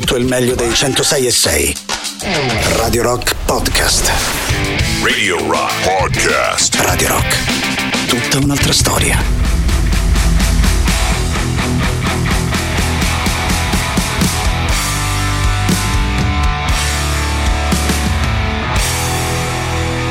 tutto il meglio dei 106 e 6. Radio Rock Podcast. Radio Rock Podcast. Radio Rock. Tutta un'altra storia.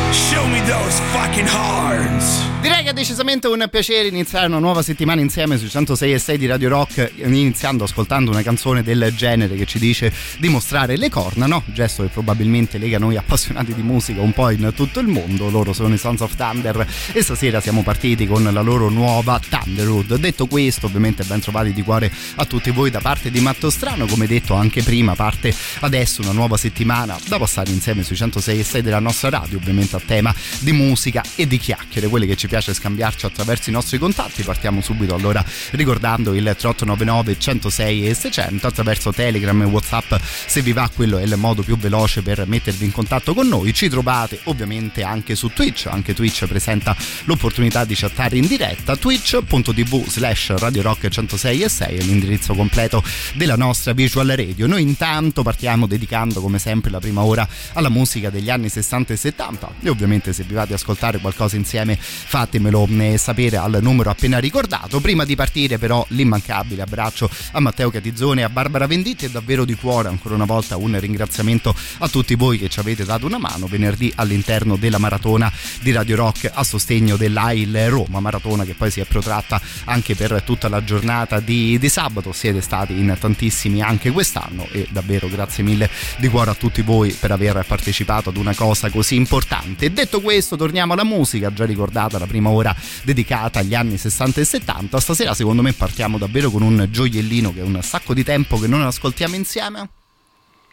Show me those fucking horns. Direi è decisamente un piacere iniziare una nuova settimana insieme sui 106 e 6 di Radio Rock, iniziando ascoltando una canzone del genere che ci dice di mostrare le corna, no? Gesto che probabilmente lega noi appassionati di musica un po' in tutto il mondo. Loro sono i Sons of Thunder e stasera siamo partiti con la loro nuova Thunderwood. Detto questo, ovviamente ben trovati di cuore a tutti voi da parte di Matto Strano, come detto anche prima, parte adesso una nuova settimana da passare insieme sui 106 e 6 della nostra radio, ovviamente a tema di musica e di chiacchiere, quelle che ci piace scambiarci attraverso i nostri contatti. Partiamo subito allora ricordando il 3899 106 e 600 attraverso Telegram e Whatsapp. Se vi va, quello è il modo più veloce per mettervi in contatto con noi. Ci trovate ovviamente anche su Twitch. Anche Twitch presenta l'opportunità di chattare in diretta. Twitch.tv slash Radio Rock 106 e 6 è l'indirizzo completo della nostra visual radio. Noi intanto partiamo dedicando come sempre la prima ora alla musica degli anni 60 e 70 e ovviamente se vi va di ascoltare qualcosa insieme fate fatemelo eh, sapere al numero appena ricordato. Prima di partire però l'immancabile abbraccio a Matteo Catizzone e a Barbara Venditti e davvero di cuore ancora una volta un ringraziamento a tutti voi che ci avete dato una mano venerdì all'interno della maratona di Radio Rock a sostegno dell'AIL Roma, maratona che poi si è protratta anche per tutta la giornata di, di sabato, siete stati in tantissimi anche quest'anno e davvero grazie mille di cuore a tutti voi per aver partecipato ad una cosa così importante. Detto questo torniamo alla musica, già ricordata la prima ora dedicata agli anni 60 e 70. Stasera secondo me partiamo davvero con un gioiellino che è un sacco di tempo che non ascoltiamo insieme.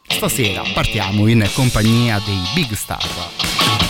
Stasera partiamo in compagnia dei Big Star.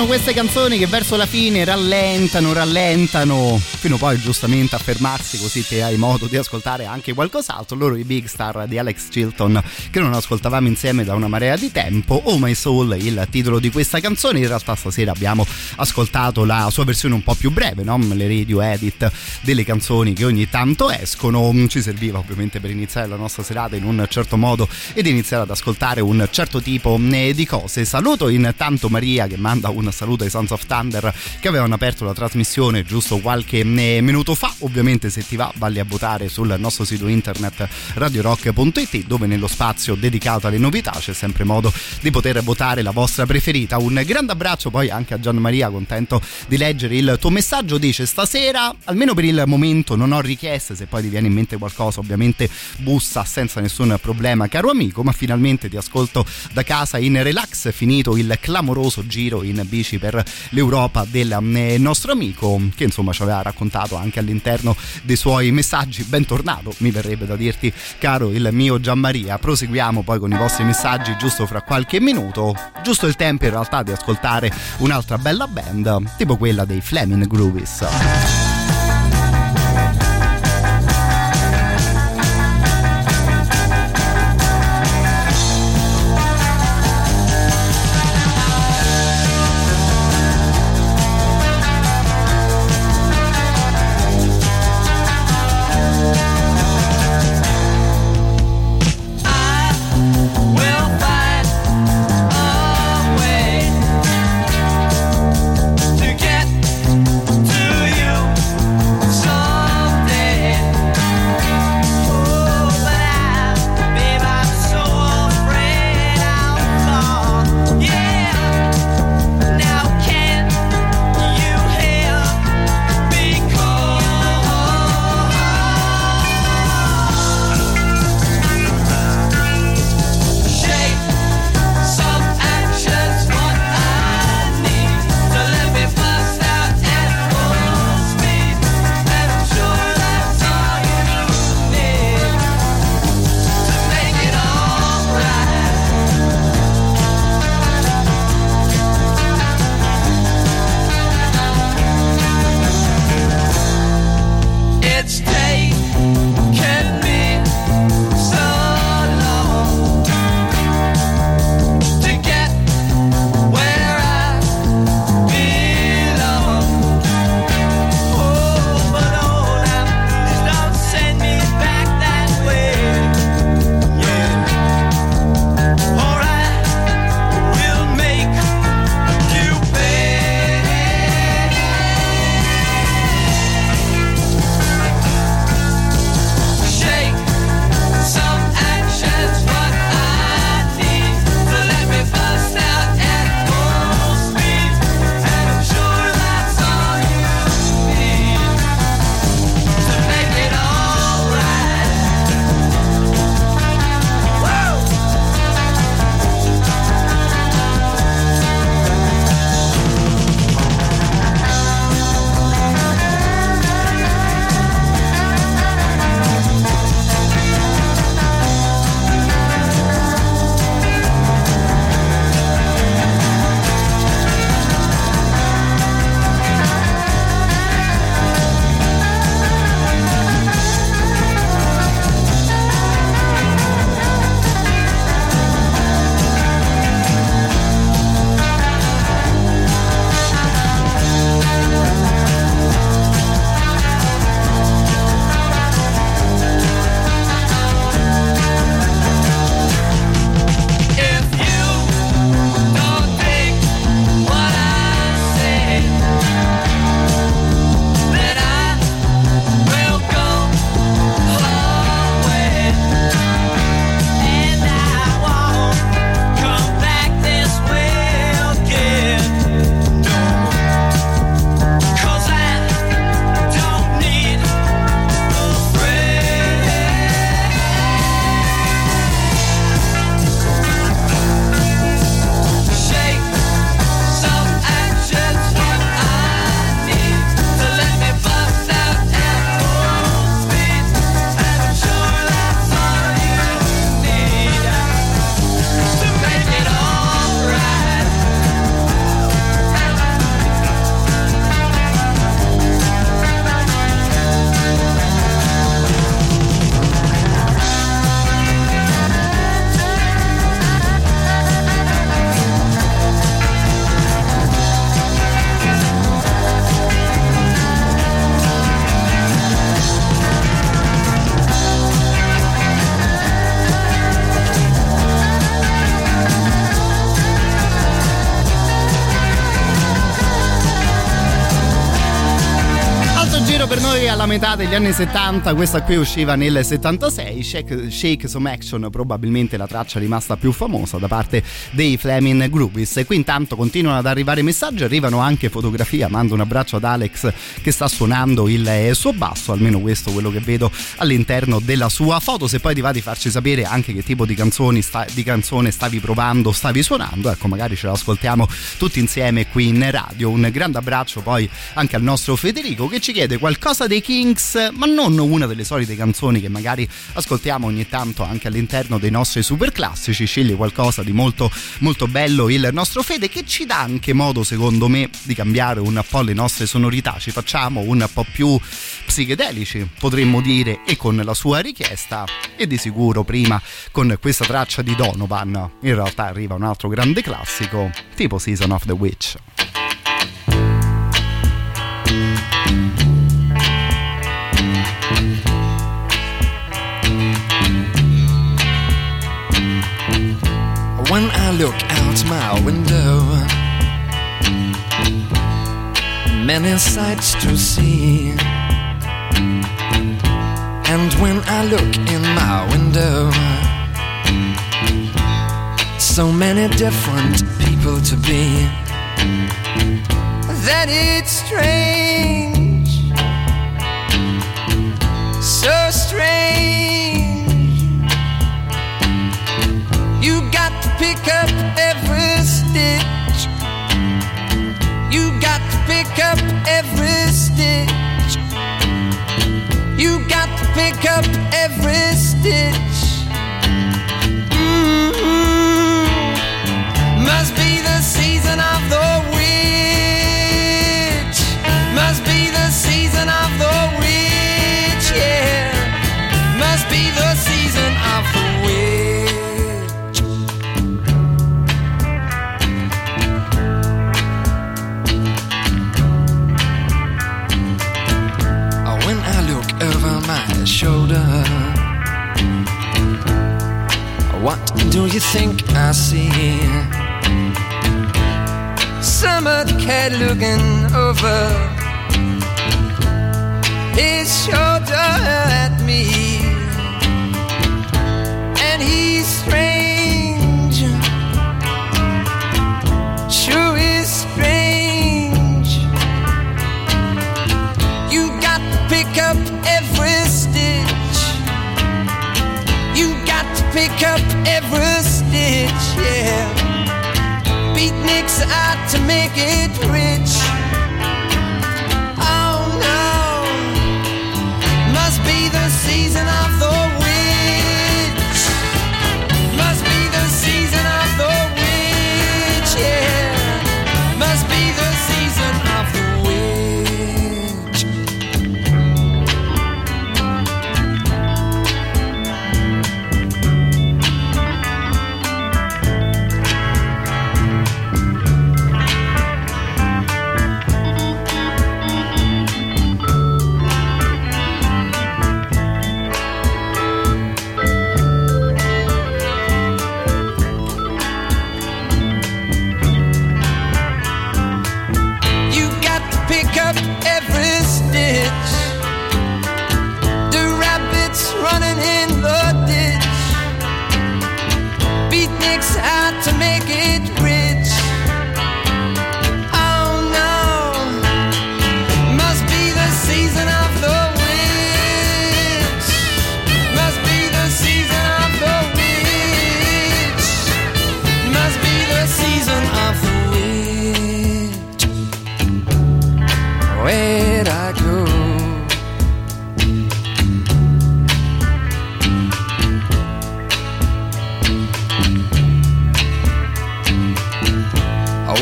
Sono queste canzoni che verso la fine rallentano, rallentano, fino poi giustamente a fermarsi così che hai modo di ascoltare anche qualcos'altro. Loro i Big Star di Alex Chilton che non ascoltavamo insieme da una marea di tempo. Oh My Soul, il titolo di questa canzone. In realtà stasera abbiamo ascoltato la sua versione un po' più breve, no? le radio edit delle canzoni che ogni tanto escono. Ci serviva ovviamente per iniziare la nostra serata in un certo modo ed iniziare ad ascoltare un certo tipo eh, di cose. Saluto intanto Maria che manda un saluto ai Sons of Thunder che avevano aperto la trasmissione giusto qualche eh, minuto fa. Ovviamente se ti va valli a votare sul nostro sito internet radiorock.it dove nello spazio dedicato alle novità c'è sempre modo di poter votare la vostra preferita. Un grande abbraccio poi anche a Gian Maria, contento di leggere il tuo messaggio. Dice stasera, almeno per il momento, non ho richieste, se poi ti viene in mente qualcosa ovviamente bussa senza nessun problema caro amico, ma finalmente ti ascolto da casa in relax, finito il clamoroso giro in bici per l'Europa del eh, nostro amico che insomma ci aveva raccontato anche all'interno dei suoi messaggi. Bentornato, mi verrebbe da dirti caro il mio Gianmaria. Proseguiamo poi con i vostri messaggi giusto fra qualche minuto, giusto il tempo in realtà di ascoltare un'altra bella band, tipo quella dei Fleming Groovies. Metà degli anni 70, questa qui usciva nel 76, Shake, Shake Some Action, probabilmente la traccia rimasta più famosa da parte dei Fleming Groovies. Qui intanto continuano ad arrivare messaggi, arrivano anche fotografie, mando un abbraccio ad Alex che sta suonando il suo basso, almeno questo quello che vedo all'interno della sua foto, se poi ti va di farci sapere anche che tipo di, canzoni sta, di canzone stavi provando, stavi suonando, ecco magari ce l'ascoltiamo tutti insieme qui in radio. Un grande abbraccio poi anche al nostro Federico che ci chiede qualcosa dei Kings, ma non una delle solite canzoni che magari ascoltiamo ogni tanto anche all'interno dei nostri super classici. Sceglie qualcosa di molto, molto bello il nostro Fede che ci dà anche modo, secondo me, di cambiare un po' le nostre sonorità. Ci facciamo un po' più psichedelici, potremmo dire, e con la sua richiesta, e di sicuro prima con questa traccia di Donovan. In realtà arriva un altro grande classico, tipo Season of the Witch. When I look out my window. Many sights to see. And when I look in my window, so many different people to be, that it's strange, pick up every stitch. You got to pick up every stitch. You got to pick up every stitch. Mm-hmm. Must be the season of the witch. Shoulder, what do you think I see? Summer cat looking over his shoulder at me, and he's strange. Pick up every stitch, yeah. Beatniks out to make it rich.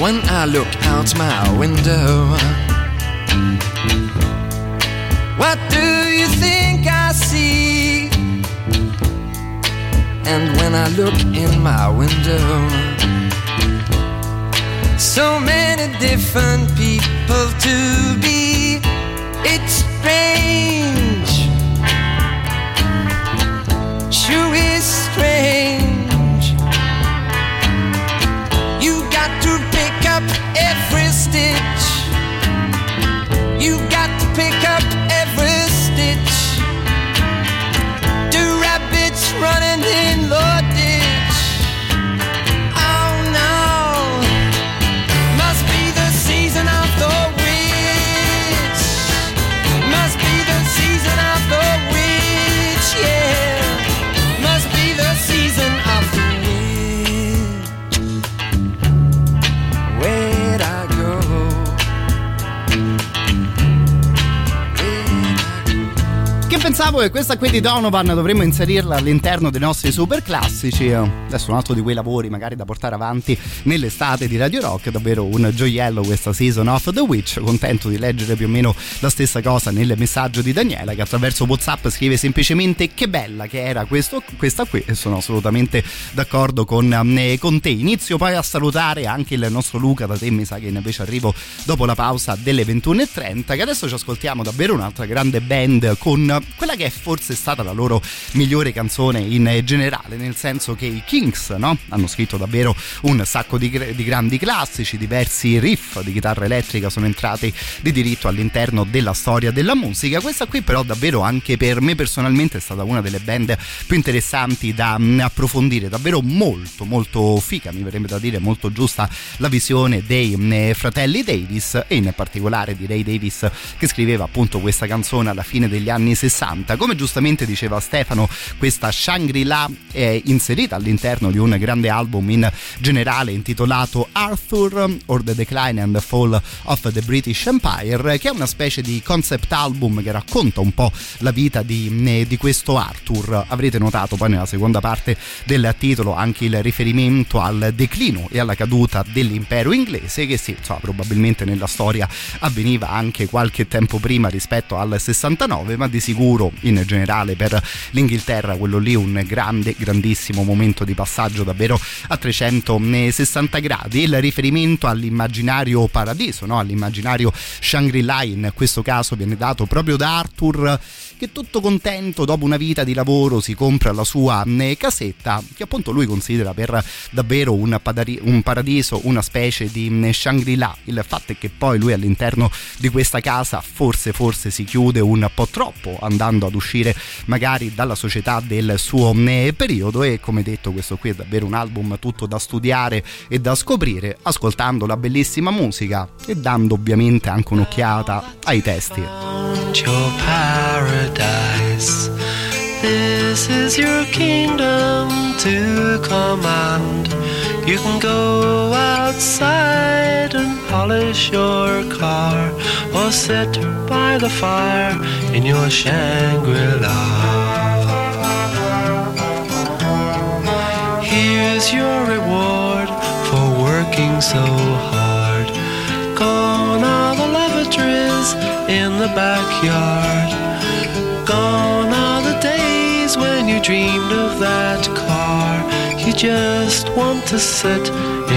When I look out my window, what do you think I see? And when I look in my window, so many different people to be. It's strange, sure is strange. Pensavo che questa qui di Donovan dovremmo inserirla all'interno dei nostri super classici. Adesso un altro di quei lavori magari da portare avanti nell'estate di Radio Rock, davvero un gioiello questa season of The Witch. Contento di leggere più o meno la stessa cosa nel messaggio di Daniela che attraverso WhatsApp scrive semplicemente che bella che era questo, questa qui e sono assolutamente d'accordo con, eh, con te. Inizio poi a salutare anche il nostro Luca, da te mi sa che invece arrivo dopo la pausa delle 21.30 che adesso ci ascoltiamo davvero un'altra grande band con quella che è forse stata la loro migliore canzone in generale, nel senso che i Kings no? hanno scritto davvero un sacco di, di, grandi classici, diversi riff di chitarra elettrica sono entrati di diritto all'interno della storia della musica. Questa qui però davvero anche per me personalmente è stata una delle band più interessanti da mm, approfondire, davvero molto molto fica, mi verrebbe da dire molto giusta la visione dei mm, fratelli Davis e in particolare di Ray Davis che scriveva appunto questa canzone alla fine degli anni 60 60. Come giustamente diceva Stefano, questa Shangri-La è inserita all'interno di un grande album in generale intitolato Arthur or the Decline and the Fall of the British Empire, che è una specie di concept album che racconta un po' la vita di, di questo Arthur. Avrete notato poi nella seconda parte del titolo anche il riferimento al declino e alla caduta dell'impero inglese, che sì, insomma, probabilmente nella storia avveniva anche qualche tempo prima rispetto al 69, ma di sicuro sicuro in generale per l'Inghilterra quello lì un grande grandissimo momento di passaggio davvero a 360 gradi il riferimento all'immaginario paradiso no? all'immaginario Shangri-La in questo caso viene dato proprio da Arthur che tutto contento dopo una vita di lavoro si compra la sua eh, casetta che appunto lui considera per davvero un, paradiso, una specie di mm, Shangri-La. Il fatto è che poi lui all'interno di questa casa forse forse si chiude un po' troppo andando ad uscire magari dalla società del suo mm, periodo e come detto questo qui è davvero un album tutto da studiare e da scoprire ascoltando la bellissima musica e dando ovviamente anche un'occhiata ai testi. Paradise. This is your kingdom to command. You can go outside and polish your car or sit by the fire in your Shangri La. Here's your reward for working so hard. Gone are the lavatories in the backyard. Gone are the days when you dreamed of that car. You just want to sit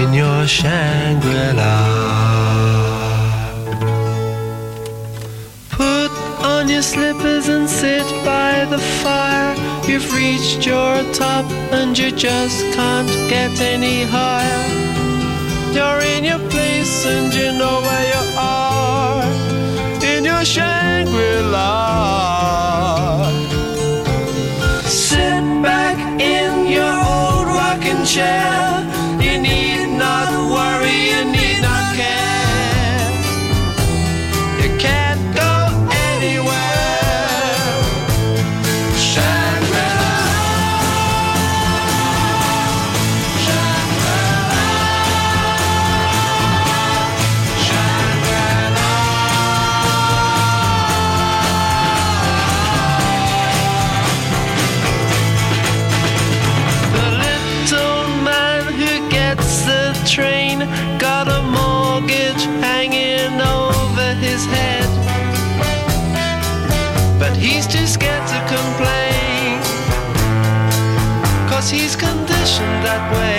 in your Shangri La. Put on your slippers and sit by the fire. You've reached your top and you just can't get any higher. You're in your place and you know where you are. In your Shangri La. That way.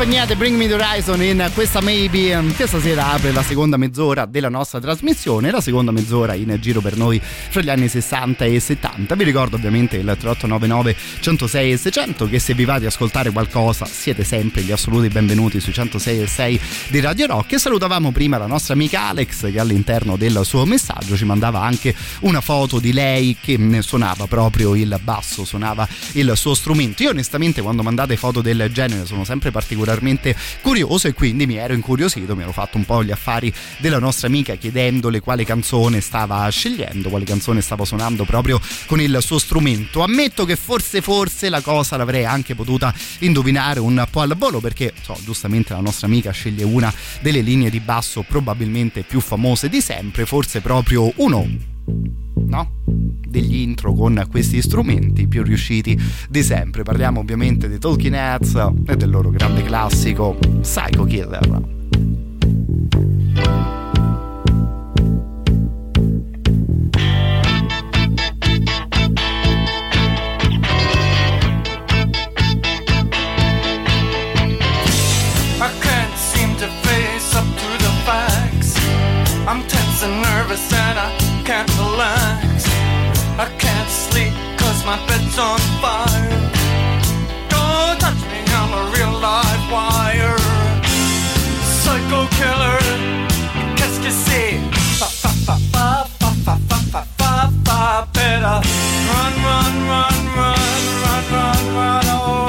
Compagnia Bring Me the Horizon in questa Maybe. Che stasera apre la seconda mezz'ora della nostra trasmissione la seconda mezz'ora in giro per noi fra gli anni 60 e 70 vi ricordo ovviamente il 3899 106 e 600 che se vi va di ascoltare qualcosa siete sempre gli assoluti benvenuti sui 106 e 6 di Radio Rock. E salutavamo prima la nostra amica Alex che all'interno del suo messaggio ci mandava anche una foto di lei che suonava proprio il basso suonava il suo strumento. Io onestamente quando mandate foto del genere sono sempre particolarmente curioso e quindi mi ero incuriosito, mi ero fatto un po' gli affari della nostra amica chiedendole quale canzone stava scegliendo, quale canzone stava suonando proprio con il suo strumento. Ammetto che forse forse la cosa l'avrei anche potuta indovinare un po' al volo perché so, giustamente la nostra amica sceglie una delle linee di basso probabilmente più famose di sempre, forse proprio uno no? degli intro con questi strumenti più riusciti di sempre. Parliamo ovviamente dei Talking Heads e del loro grande classico Psycho Killer. I'm tense and nervous and I. I can't sleep cause my bed's on fire. Don't touch me, I'm a real live wire. Psycho killer, qu'est-ce que c'est? Fa fa fa fa fa fa fa fa fa fa better. Run, run, run, run, run, run, run away.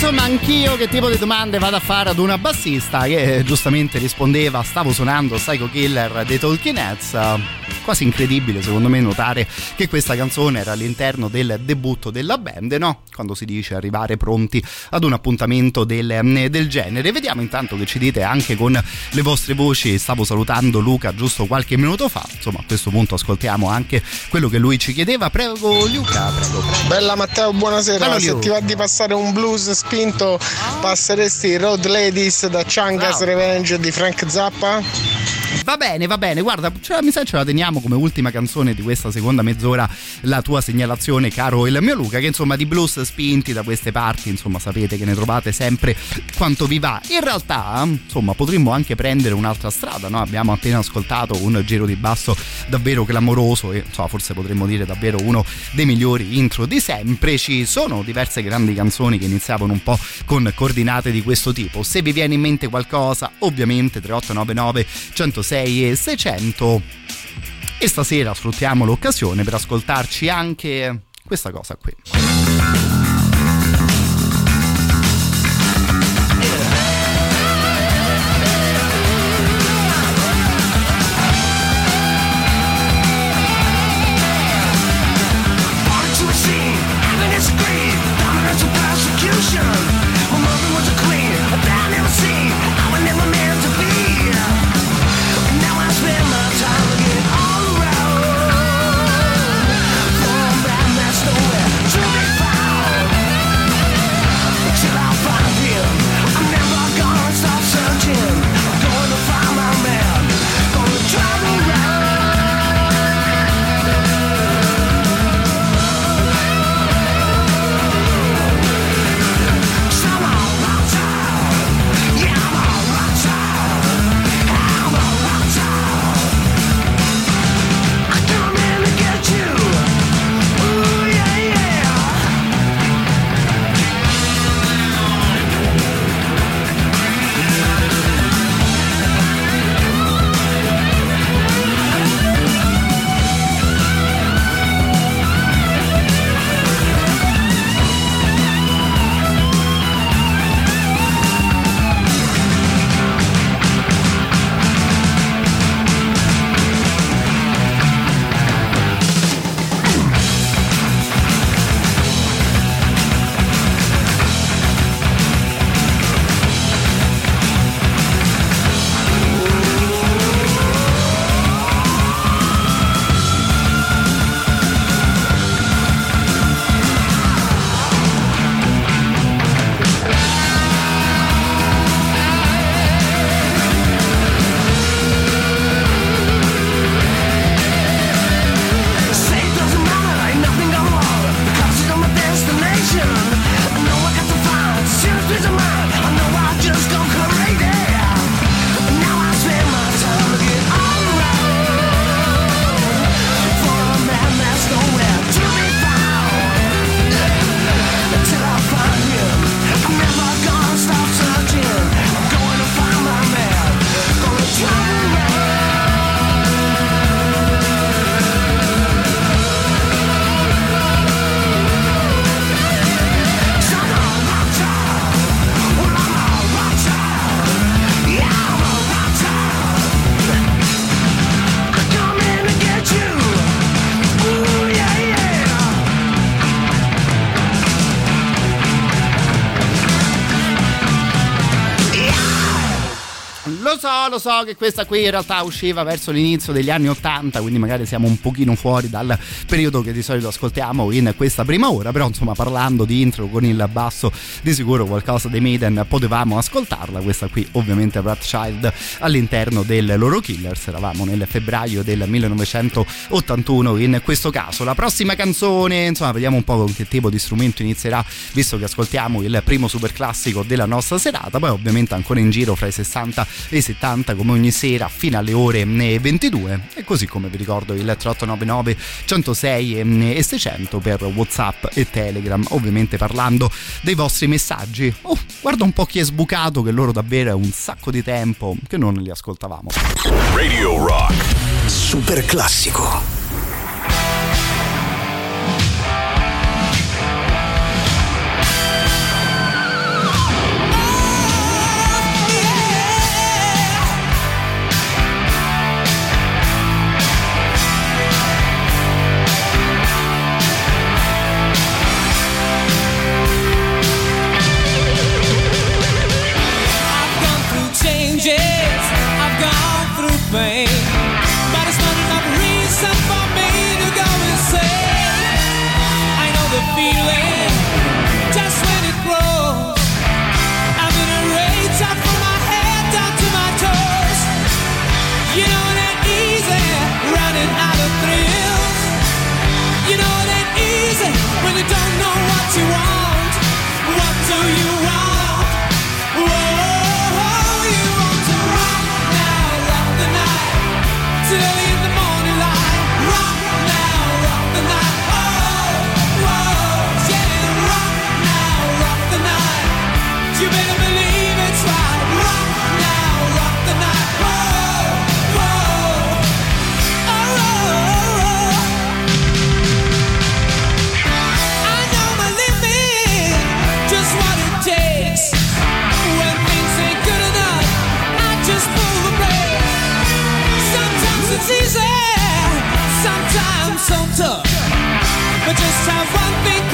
Insomma anch'io che tipo di domande vado a fare ad una bassista che giustamente rispondeva stavo suonando Psycho Killer dei Talking Heads quasi incredibile secondo me notare che questa canzone era all'interno del debutto della band, no? Quando si dice arrivare pronti ad un appuntamento del, mm, del genere. Vediamo intanto che ci dite anche con le vostre voci. Stavo salutando Luca giusto qualche minuto fa. Insomma, a questo punto ascoltiamo anche quello che lui ci chiedeva. Prego Luca, prego. prego. Bella Matteo, buonasera. Bello, Se ti va di passare un blues spinto, passeresti Road Ladies da Changas Bravo. Revenge di Frank Zappa? Va bene, va bene, guarda, la- mi sa ce la teniamo come ultima canzone di questa seconda mezz'ora la tua segnalazione, caro il mio Luca, che insomma di blues spinti da queste parti, insomma sapete che ne trovate sempre quanto vi va. In realtà, insomma, potremmo anche prendere un'altra strada, no? Abbiamo appena ascoltato un giro di basso davvero clamoroso e insomma forse potremmo dire davvero uno dei migliori intro di sempre. Ci sono diverse grandi canzoni che iniziavano un po' con coordinate di questo tipo. Se vi viene in mente qualcosa, ovviamente 3899 106 e 600 e stasera sfruttiamo l'occasione per ascoltarci anche questa cosa qui. Che questa qui in realtà usciva verso l'inizio degli anni 80, quindi magari siamo un pochino fuori dal periodo che di solito ascoltiamo in questa prima ora, però insomma parlando di intro con il basso di sicuro qualcosa dei Maiden potevamo ascoltarla, questa qui ovviamente Child all'interno del loro Killers, eravamo nel febbraio del 1981 in questo caso. La prossima canzone, insomma vediamo un po' con che tipo di strumento inizierà, visto che ascoltiamo il primo super classico della nostra serata, poi ovviamente ancora in giro fra i 60 e i 70 come ogni sera fino alle ore eh, 22 e così come vi ricordo il 3899 106 e 600 per Whatsapp e Telegram, ovviamente parlando dei vostri messaggi. Oh, guarda un po' chi è sbucato che loro davvero è un sacco di tempo che non li ascoltavamo. Radio Rock. Super classico. Tough. But just have one thing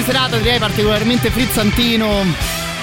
di serata, direi particolarmente frizzantino.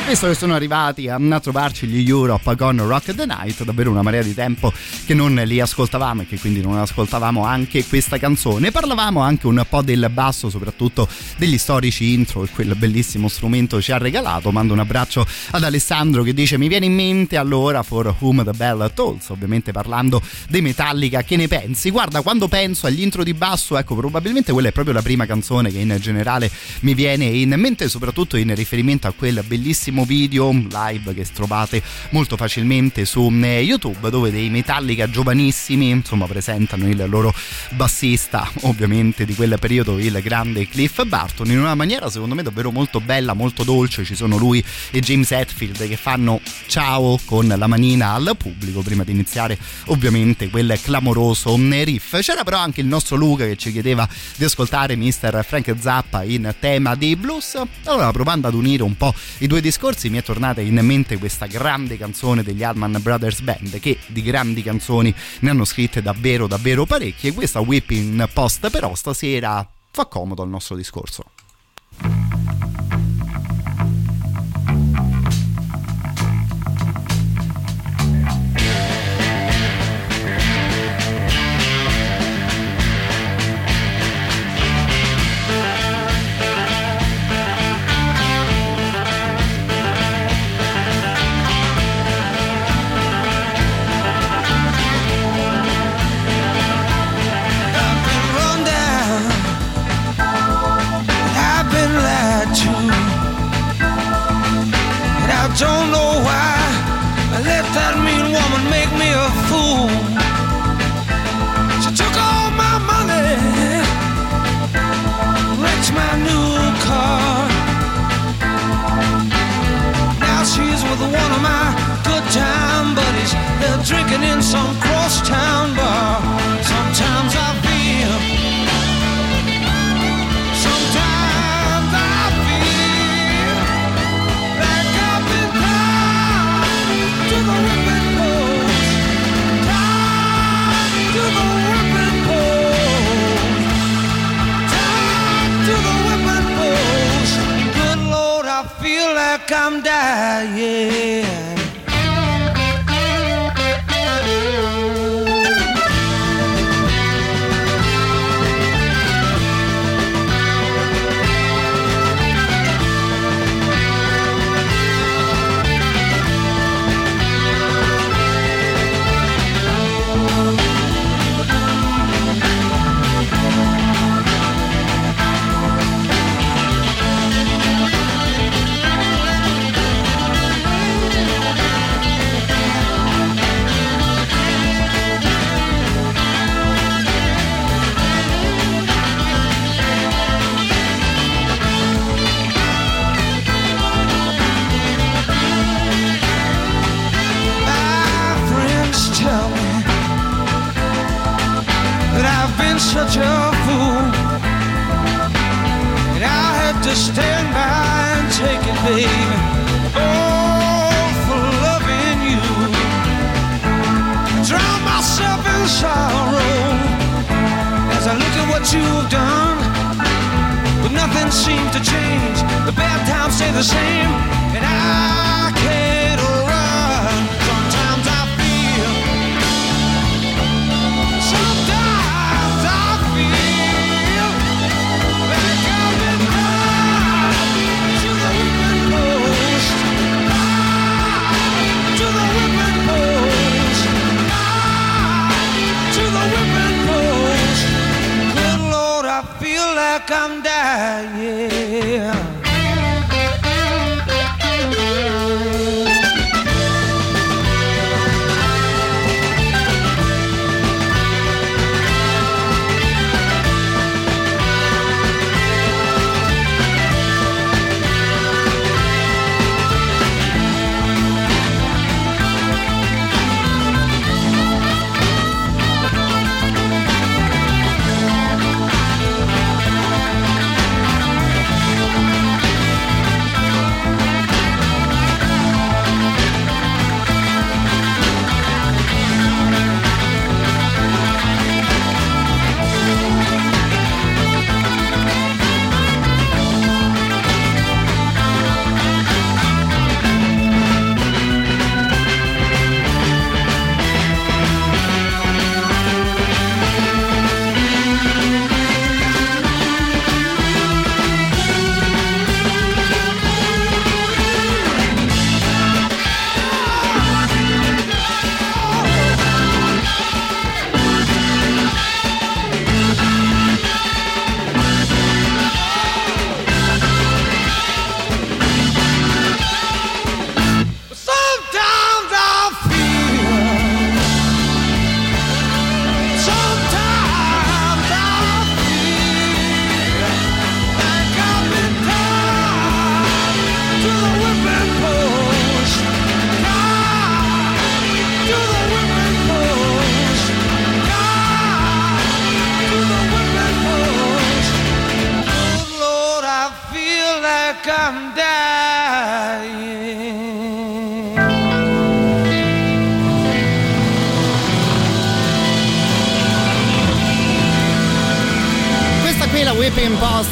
Visto che sono arrivati a trovarci gli Europe con Rock the Night, davvero una marea di tempo che non li ascoltavamo e che quindi non ascoltavamo anche questa canzone. Parlavamo anche un po' del basso, soprattutto degli storici intro e quel bellissimo strumento ci ha regalato. Mando un abbraccio ad Alessandro che dice mi viene in mente allora For Whom the Bell Tolls, ovviamente parlando dei Metallica, che ne pensi? Guarda, quando penso agli intro di basso, ecco, probabilmente quella è proprio la prima canzone che in generale mi viene in mente, soprattutto in riferimento a quel bellissimo video live che trovate molto facilmente su eh, YouTube, dove dei Metallica giovanissimi, insomma, presentano il loro bassista, ovviamente di quel periodo, il grande Cliff Barton, in una maniera secondo me davvero molto bella, molto dolce. Ci sono lui e James Hetfield che fanno ciao con la manina al pubblico prima di iniziare ovviamente quel clamoroso riff. C'era però anche il nostro Luca che ci chiedeva di ascoltare Mr. Frank Zappa in tema dei blues. Allora, provando ad unire un po' i due discorsi, mi è tornata in mente questa grande canzone degli Allman Brothers Band che di grandi canzoni ne hanno scritte davvero davvero parecchie. Questa Whipping Post però stasera fa comodo al nostro discorso. Some crosstown bar. Sometimes I feel. Sometimes I feel like I've been tied to the whipping post. Tied to the whipping post. Tied to the whipping post. Good Lord. I feel like I'm dying. The same, and I can't run. Sometimes I feel. Sometimes I feel like I've been tied to the whipping post. To the whipping post. To the whipping post. Good Lord, I feel like I'm dying.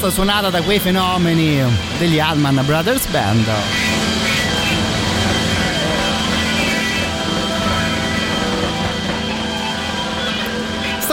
Suonata da quei fenomeni degli Allman Brothers Band.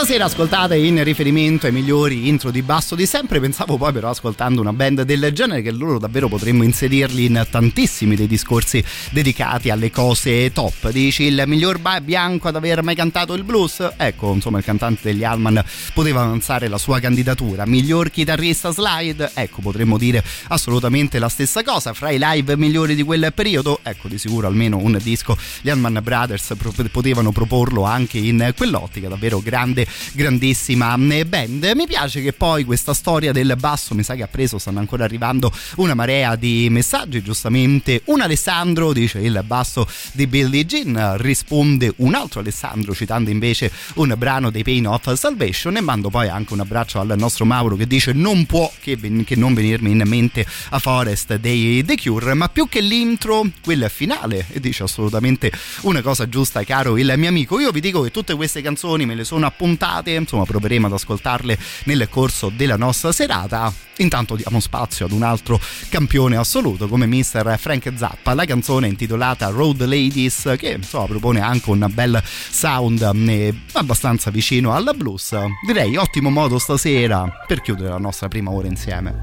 Stasera ascoltate in riferimento ai migliori intro di basso di sempre, pensavo poi però ascoltando una band del genere che loro davvero potremmo inserirli in tantissimi dei discorsi dedicati alle cose top. Dici il miglior bianco ad aver mai cantato il blues? Ecco, insomma il cantante degli Allman poteva avanzare la sua candidatura. Miglior chitarrista slide? Ecco, potremmo dire assolutamente la stessa cosa. Fra i live migliori di quel periodo? Ecco, di sicuro almeno un disco gli Allman Brothers potevano proporlo anche in quell'ottica, davvero grande grandissima band. Mi piace che poi questa storia del basso mi sa che ha preso, stanno ancora arrivando una marea di messaggi. Giustamente un Alessandro dice il basso di Billie Jean, risponde un altro Alessandro citando invece un brano dei Pain of Salvation e mando poi anche un abbraccio al nostro Mauro che dice non può che, ven- che non venirmi in mente a Forest dei The Cure, ma più che l'intro, quel finale e dice assolutamente una cosa giusta caro il mio amico. Io vi dico che tutte queste canzoni me le sono appuntate ascoltate, insomma proveremo ad ascoltarle nel corso della nostra serata. Intanto diamo spazio ad un altro campione assoluto come Mr. Frank Zappa, la canzone intitolata Road Ladies che insomma propone anche un bel sound eh, abbastanza vicino al blues. Direi ottimo modo stasera per chiudere la nostra prima ora insieme.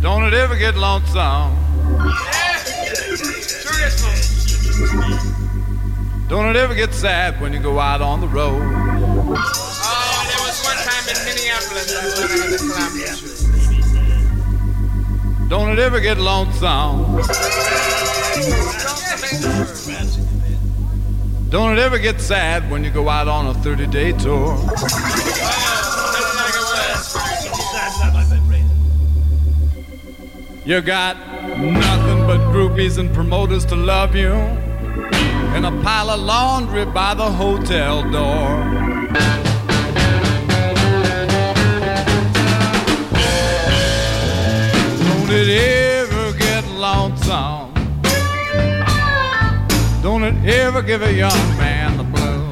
Don't it ever get lonesome? Don't it ever get sad when you go out on the road? Oh, there was one time in Minneapolis I thought I had a calamity. Don't it ever get lonesome? Don't it ever get sad when you go out on a 30 day tour? Oh, you got nothing but groupies and promoters to love you, and a pile of laundry by the hotel door. Don't it ever get lonesome? Don't it ever give a young man the blues?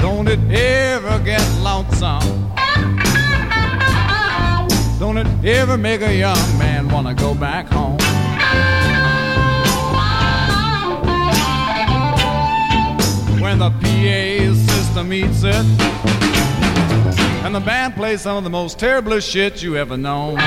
Don't it ever get lonesome? Don't it ever make a young man wanna go back home? When the PA system eats it, and the band plays some of the most terrible shit you ever known.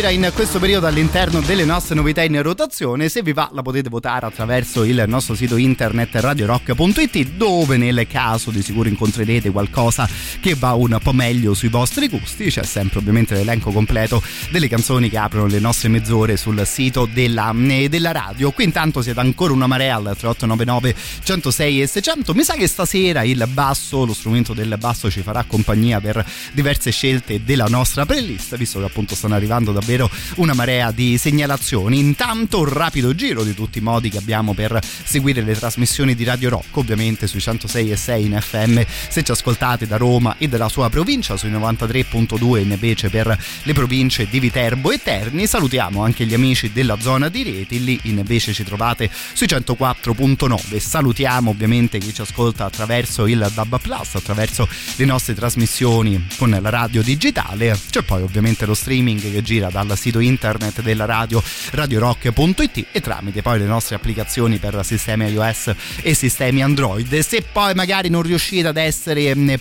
Gira in questo periodo all'interno delle nostre novità in rotazione. Se vi va la potete votare attraverso il nostro sito internet radiorock.it dove nel caso di sicuro incontrerete qualcosa che va un po' meglio sui vostri gusti. C'è sempre ovviamente l'elenco completo delle canzoni che aprono le nostre mezz'ore sul sito della, eh, della radio. Qui intanto siete ancora una marea al 3899 106 e 600. Mi sa che stasera il basso, lo strumento del basso ci farà compagnia per diverse scelte della nostra playlist, visto che appunto stanno arrivando davvero una marea di segnalazioni. Intanto un rapido giro di tutti i modi che abbiamo per seguire le trasmissioni di Radio Rock, ovviamente sui 106 e 6 in FM se ci ascoltate da Roma e dalla sua provincia, sui 93.2 invece per le province di Viterbo e Terni. Salutiamo anche gli amici della zona di Reti, lì invece ci trovate sui 104.9. Salutiamo ovviamente chi ci ascolta attraverso il DAB Plus, attraverso le nostre trasmissioni con la radio digitale. C'è poi ovviamente lo streaming che gira dal sito internet della radio radiorock.it e tramite poi le nostre applicazioni per sistemi iOS e sistemi Android. Se poi magari non riuscite ad essere mm,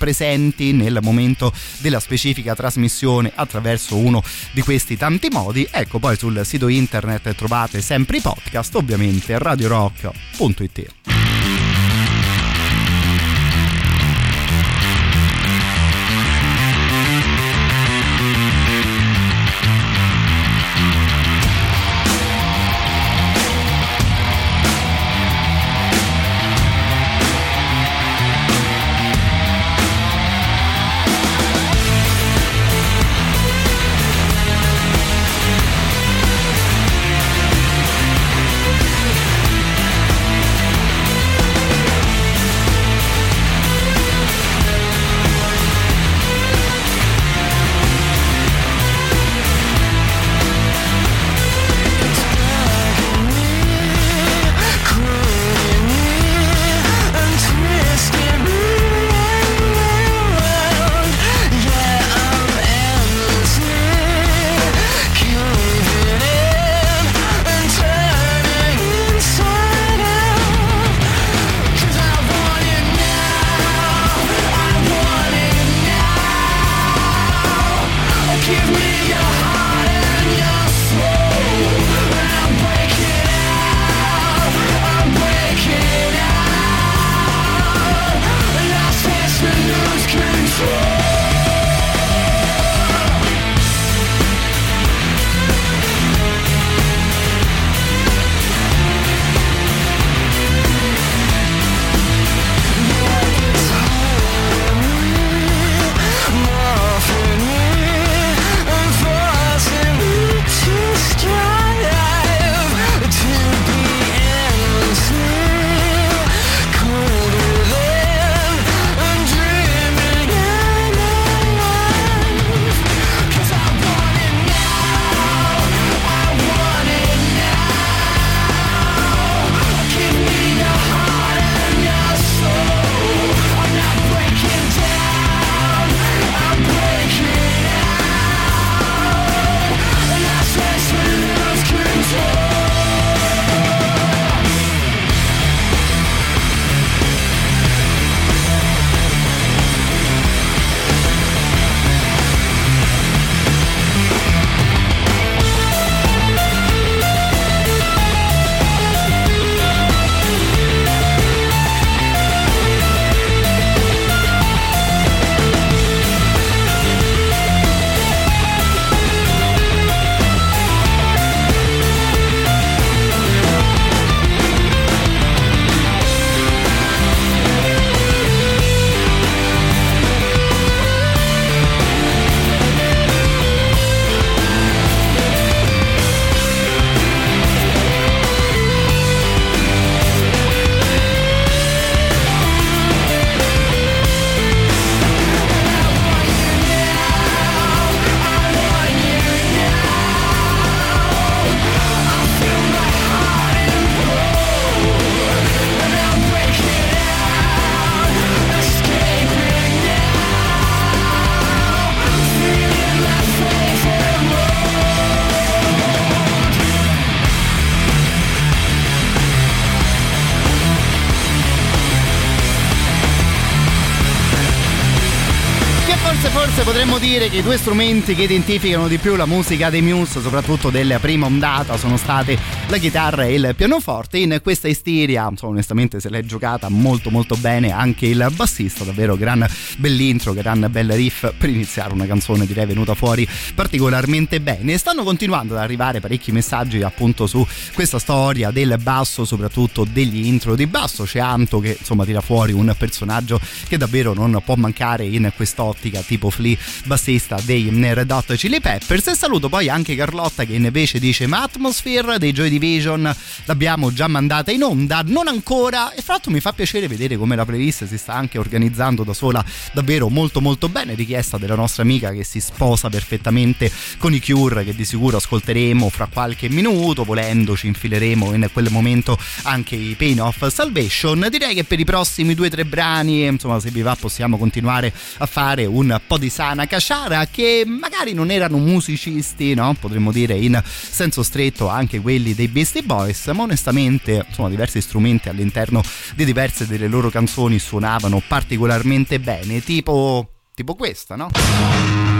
presenti nel momento della specifica trasmissione attraverso uno di questi tanti modi, ecco poi sul sito internet trovate sempre i podcast, ovviamente radiorock.it. i due strumenti che identificano di più la musica dei Muse, soprattutto della prima ondata, sono state la chitarra e il pianoforte. In questa isteria, insomma, onestamente se l'è giocata molto molto bene anche il bassista, davvero gran bell'intro, gran bel riff per iniziare una canzone direi venuta fuori particolarmente bene. Stanno continuando ad arrivare parecchi messaggi appunto su questa storia del basso, soprattutto degli intro di basso. C'è Anto che insomma tira fuori un personaggio che davvero non può mancare in quest'ottica tipo Flea, bassista dei Red Hot Chili Peppers. E saluto poi anche Carlotta che invece dice ma Atmosphere dei Joy Division l'abbiamo già mandata in onda, non ancora e fra l'altro mi fa piacere vedere come la playlist si sta anche organizzando da sola davvero molto molto bene, richiesta della nostra amica che si sposa perfettamente con i Cure che di sicuro ascolteremo fra qualche minuto, volendo ci infileremo in quel momento anche i Pain of Salvation. Direi che per i prossimi due o tre brani, insomma se vi va possiamo continuare a fare un po' di sana casciara che magari non erano musicisti, no? Potremmo dire in senso stretto anche quelli dei Beastie Boys, ma onestamente insomma diversi strumenti all'interno di diverse delle loro canzoni suonavano particolarmente bene, tipo tipo questa, no?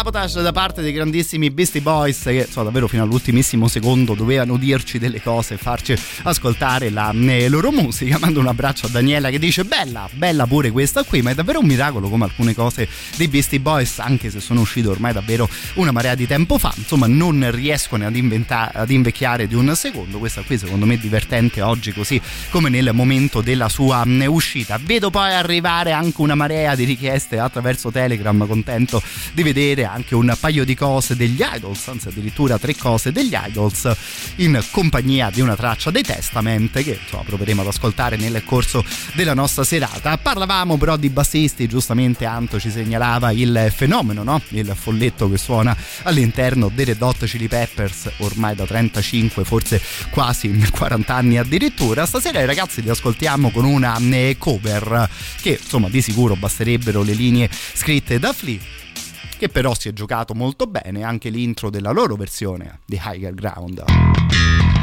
Sabotage da parte dei grandissimi Beastie Boys che so, davvero fino all'ultimissimo secondo dovevano dirci delle cose farci ascoltare la eh, loro musica. Mando un abbraccio a Daniela che dice bella, bella pure questa qui, ma è davvero un miracolo come alcune cose dei Beastie Boys, anche se sono uscite ormai davvero una marea di tempo fa, insomma non riescono ad, inventa- ad invecchiare di un secondo. Questa qui secondo me è divertente oggi così come nel momento della sua mm, uscita. Vedo poi arrivare anche una marea di richieste attraverso Telegram, contento di vedere anche un paio di cose degli Idols, anzi addirittura tre cose degli Idols in compagnia di una traccia dei Testament che insomma, proveremo ad ascoltare nel corso della nostra serata. Parlavamo però di bassisti, giustamente Anto ci segnalava il fenomeno, no? il folletto che suona all'interno dei Red Hot Chili Peppers ormai da 35, forse quasi 40 anni addirittura. Stasera i ragazzi li ascoltiamo con una eh, cover che insomma di sicuro basterebbero le linee scritte da Flea che però si è giocato molto bene anche l'intro della loro versione di Higher Ground.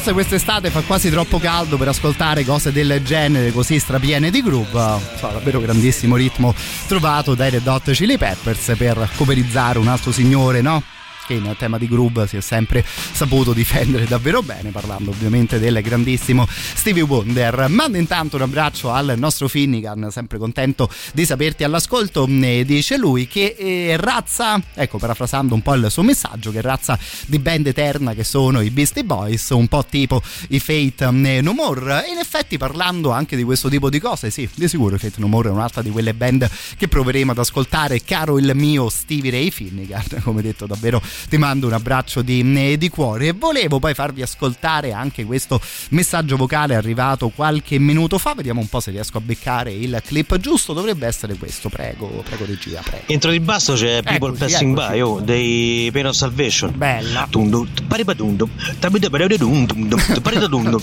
Forse quest'estate fa quasi troppo caldo per ascoltare cose del genere così strapiene di groove so, davvero grandissimo ritmo trovato dai Red Hot Chili Peppers per coverizzare un altro signore no? Che in tema di groove si è sempre saputo difendere davvero bene, parlando ovviamente del grandissimo Stevie Wonder. Mando intanto un abbraccio al nostro Finnigan, sempre contento di saperti all'ascolto. E dice lui che eh, razza, ecco parafrasando un po' il suo messaggio, che razza di band eterna che sono i Beastie Boys, un po' tipo i Fate No More. E in effetti parlando anche di questo tipo di cose, sì, di sicuro Fate No More è un'altra di quelle band che proveremo ad ascoltare, caro il mio Stevie Ray Finnigan, come detto davvero ti mando un abbraccio di, eh, di cuore. E volevo poi farvi ascoltare anche questo messaggio vocale arrivato qualche minuto fa. Vediamo un po' se riesco a beccare il clip giusto. Dovrebbe essere questo. Prego prego regia prego. Entro di basso c'è People Eccoci, Passing eccoci. By oh, dei Pain of Salvation. Bella. Tundu, paripadundu, tabidabaradundum, paridadundum,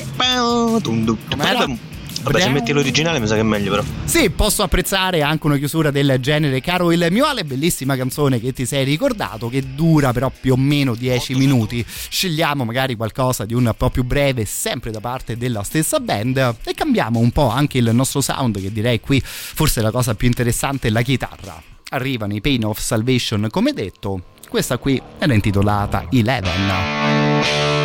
paridadum. Vabbè, se metti l'originale mi sa che è meglio però. Sì, posso apprezzare anche una chiusura del genere, caro il mio Ale, bellissima canzone che ti sei ricordato, che dura però più o meno 10 minuti. Scegliamo magari qualcosa di un po' più breve, sempre da parte della stessa band, e cambiamo un po' anche il nostro sound, che direi qui forse la cosa più interessante è la chitarra. arrivano i Pain of Salvation come detto, questa qui era intitolata Eleven.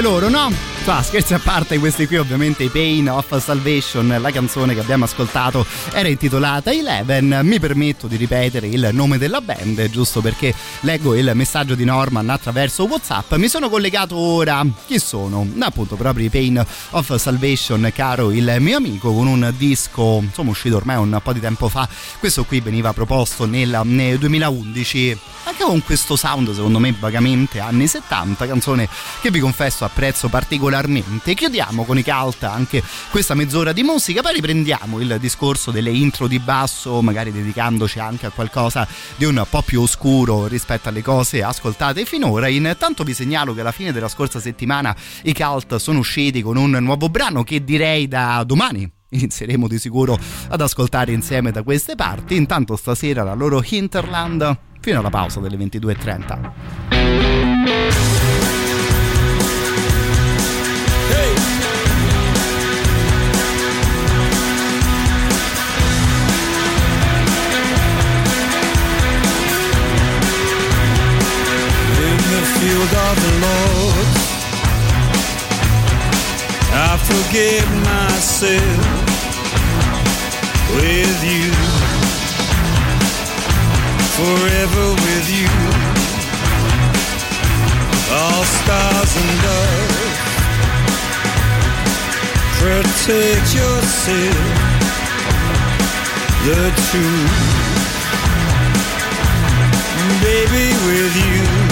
Anche loro, no? Ah, scherzi a parte, questi qui ovviamente i Pain of Salvation, la canzone che abbiamo ascoltato era intitolata Eleven, mi permetto di ripetere il nome della band giusto perché leggo il messaggio di Norman attraverso Whatsapp, mi sono collegato ora, chi sono? Appunto proprio i Pain of Salvation, caro il mio amico, con un disco insomma uscito ormai un po' di tempo fa, questo qui veniva proposto nel, nel 2011 anche con questo sound secondo me vagamente anni 70 canzone che vi confesso apprezzo particolarmente chiudiamo con i cult anche questa mezz'ora di musica poi riprendiamo il discorso delle intro di basso magari dedicandoci anche a qualcosa di un po' più oscuro rispetto alle cose ascoltate finora intanto vi segnalo che alla fine della scorsa settimana i cult sono usciti con un nuovo brano che direi da domani inizieremo di sicuro ad ascoltare insieme da queste parti. Intanto stasera la loro Hinterland fino alla pausa delle 22.30. the field of the Lord. I forgive myself with you, forever with you. All stars and dust, protect yourself, the truth baby, with you.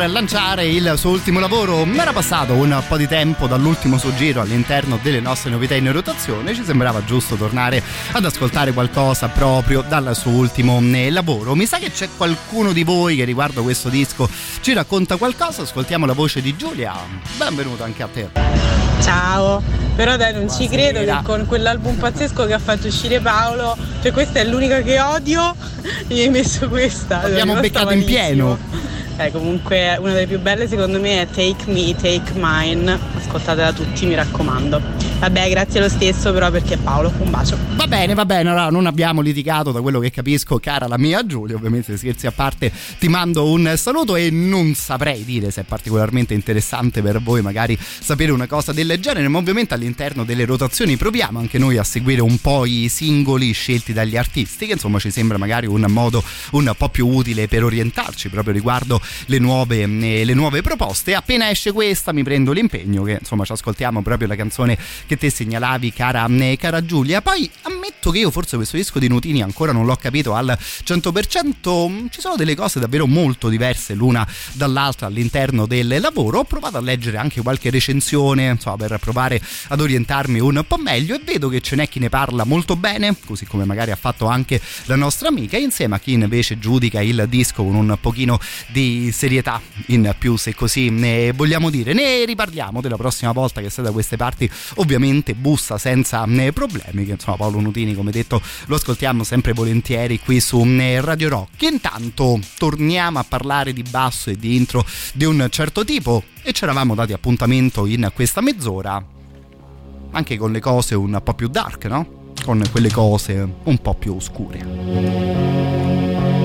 Per lanciare il suo ultimo lavoro. Era passato un po' di tempo dall'ultimo suo giro all'interno delle nostre novità in rotazione. Ci sembrava giusto tornare ad ascoltare qualcosa proprio dal suo ultimo eh, lavoro. Mi sa che c'è qualcuno di voi che riguardo questo disco ci racconta qualcosa. Ascoltiamo la voce di Giulia. Benvenuto anche a te. Ciao, Però dai, non ci credo che con quell'album pazzesco che ha fatto uscire Paolo, cioè questa è l'unica che odio, gli hai messo questa. Abbiamo Sono rimasta beccato in pieno. Eh, comunque una delle più belle secondo me è Take Me, Take Mine. Ascoltatela tutti, mi raccomando. Vabbè, grazie lo stesso però perché Paolo, un bacio. Va bene, va bene, allora non abbiamo litigato da quello che capisco, cara la mia Giulia, ovviamente scherzi a parte ti mando un saluto e non saprei dire se è particolarmente interessante per voi magari sapere una cosa del genere, ma ovviamente all'interno delle rotazioni proviamo anche noi a seguire un po' i singoli scelti dagli artisti, che insomma ci sembra magari un modo un po' più utile per orientarci proprio riguardo le nuove, eh, le nuove proposte. Appena esce questa mi prendo l'impegno che insomma ci ascoltiamo proprio la canzone che te segnalavi cara, eh, cara Giulia. Poi ammetto che io forse questo disco di Nutini ancora non l'ho capito al 100%, mm, ci sono delle cose davvero molto diverse l'una dall'altra all'interno del lavoro. Ho provato a leggere anche qualche recensione, insomma, per provare ad orientarmi un po' meglio e vedo che ce n'è chi ne parla molto bene, così come magari ha fatto anche la nostra amica, insieme a chi invece giudica il disco con un pochino di serietà in più, se così ne vogliamo dire. Ne riparliamo della prossima volta che sei da queste parti, ovviamente bussa senza né problemi, che insomma Paolo Nutini, come detto, lo ascoltiamo sempre volentieri qui su eh, Radio Rock. Intanto torniamo a parlare di basso e di intro di un certo tipo e ci eravamo dati appuntamento in questa mezz'ora anche con le cose un po' più dark, no? Con quelle cose un po' più oscure.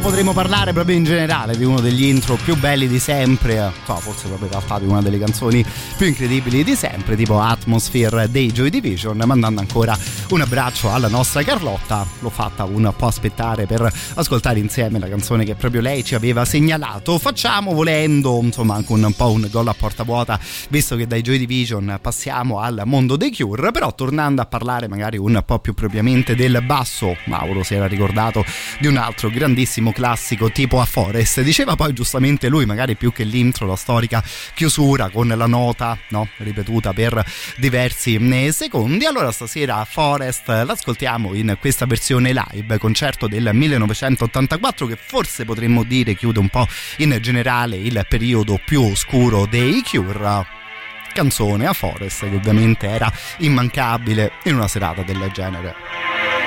Potremmo parlare proprio in generale di uno degli intro più belli di sempre, eh, no, forse proprio in realtà di una delle canzoni più incredibili di sempre, tipo Atmosphere dei Joy Division, mandando ancora un abbraccio alla nostra Carlotta, l'ho fatta un po' aspettare per ascoltare insieme la canzone che proprio lei ci aveva segnalato. Facciamo volendo, insomma, anche un po' un gol a porta vuota, visto che dai Joy Division passiamo al mondo dei Cure, però tornando a parlare magari un po' più propriamente del basso, Mauro si era ricordato di un altro grandissimo classico tipo a Forest. Diceva poi giustamente lui, magari più che l'intro, la storica chiusura con la nota no? ripetuta per diversi secondi. Allora stasera a Forest l'ascoltiamo in questa versione live, concerto del 1984 che forse potremmo dire chiude un po' in generale il periodo più oscuro dei Cure canzone a Forest che ovviamente era immancabile in una serata del genere.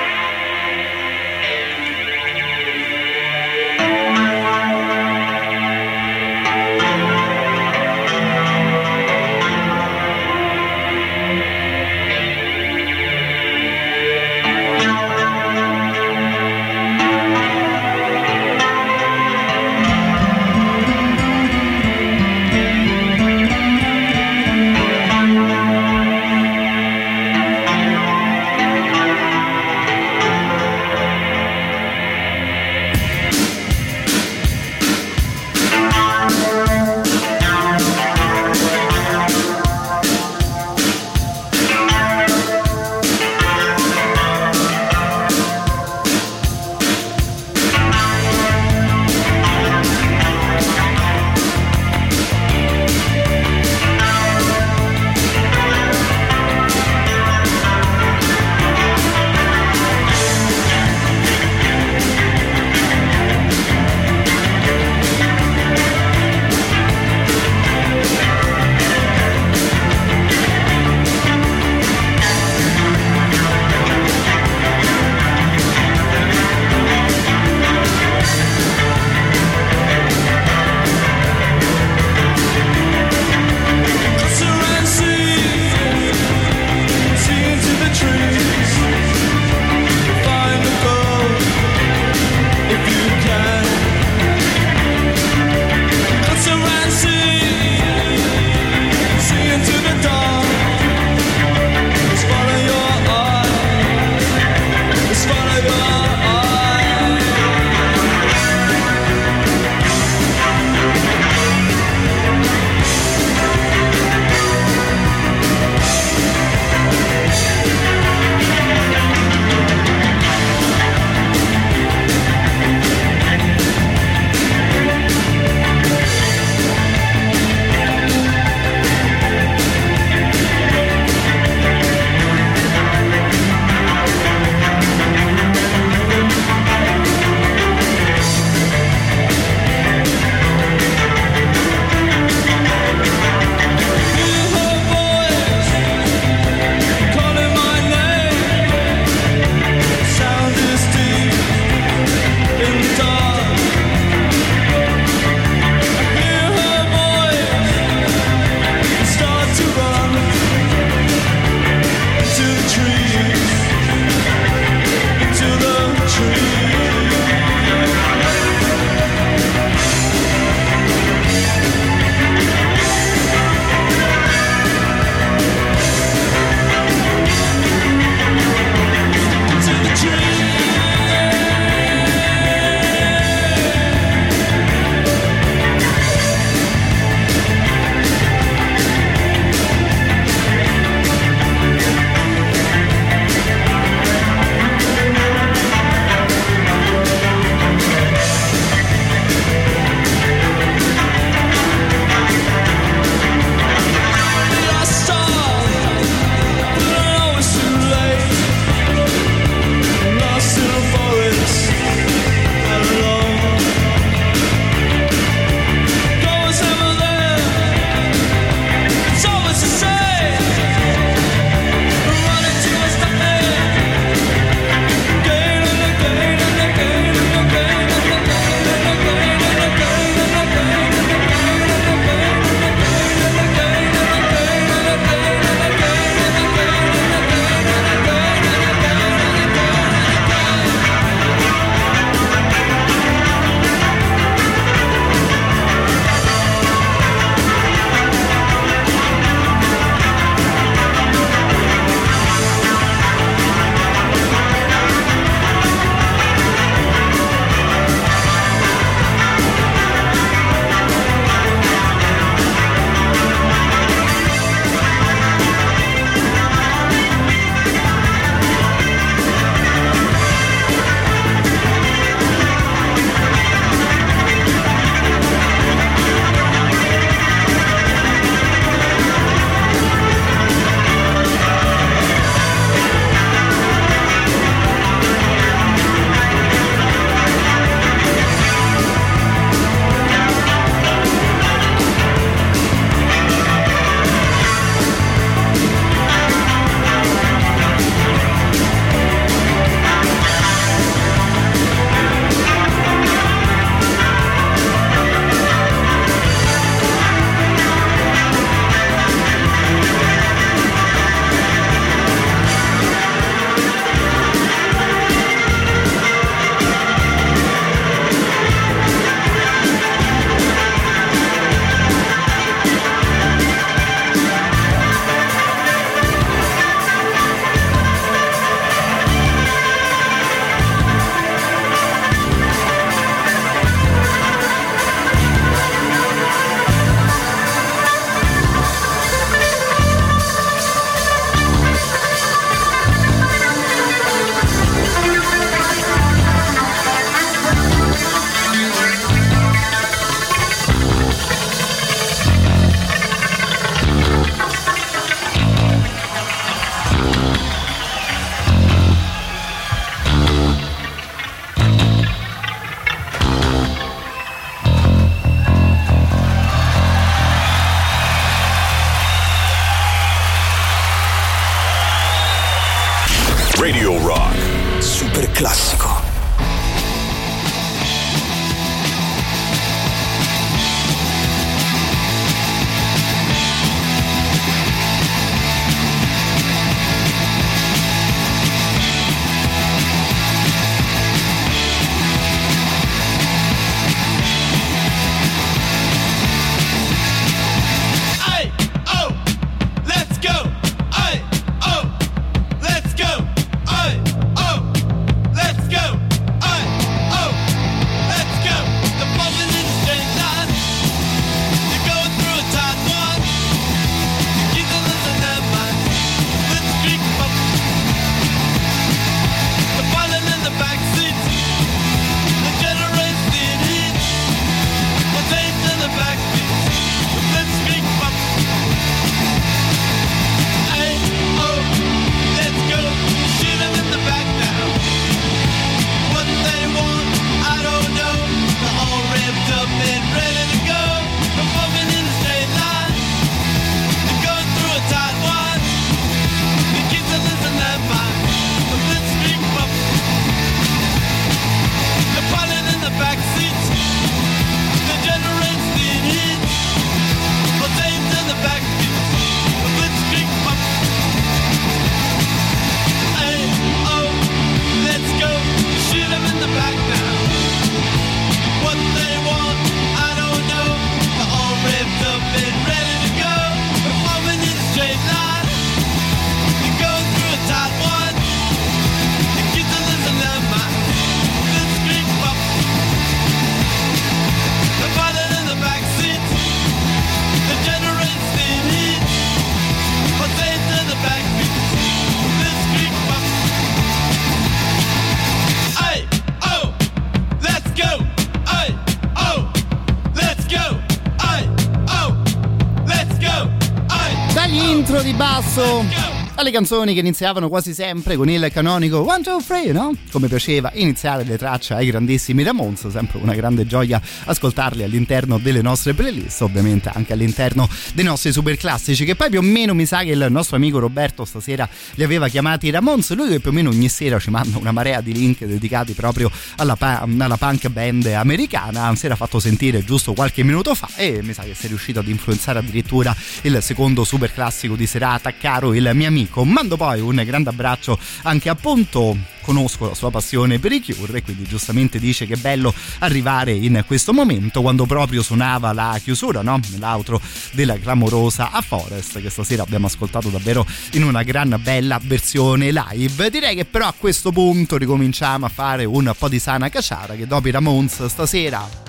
Di basso alle canzoni che iniziavano quasi sempre con il canonico One, Two, Three, no? Come piaceva iniziare le tracce ai grandissimi Ramones, sempre una grande gioia ascoltarli all'interno delle nostre playlist, ovviamente anche all'interno dei nostri super classici, che poi più o meno mi sa che il nostro amico Roberto stasera li aveva chiamati Ramones, lui che più o meno ogni sera ci manda una marea di link dedicati proprio alla, alla punk band americana, si era fatto sentire giusto qualche minuto fa e mi sa che sei riuscito ad influenzare addirittura il secondo super classico di serata, caro il mio amico. Mando poi un grande abbraccio anche a Ponto conosco la sua passione per i Cure quindi giustamente dice che è bello arrivare in questo momento quando proprio suonava la chiusura, no? L'outro della clamorosa A Forest che stasera abbiamo ascoltato davvero in una gran bella versione live. Direi che però a questo punto ricominciamo a fare un po' di sana cacciara che dopo i Ramones stasera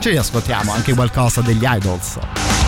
ci riascoltiamo anche qualcosa degli Idols.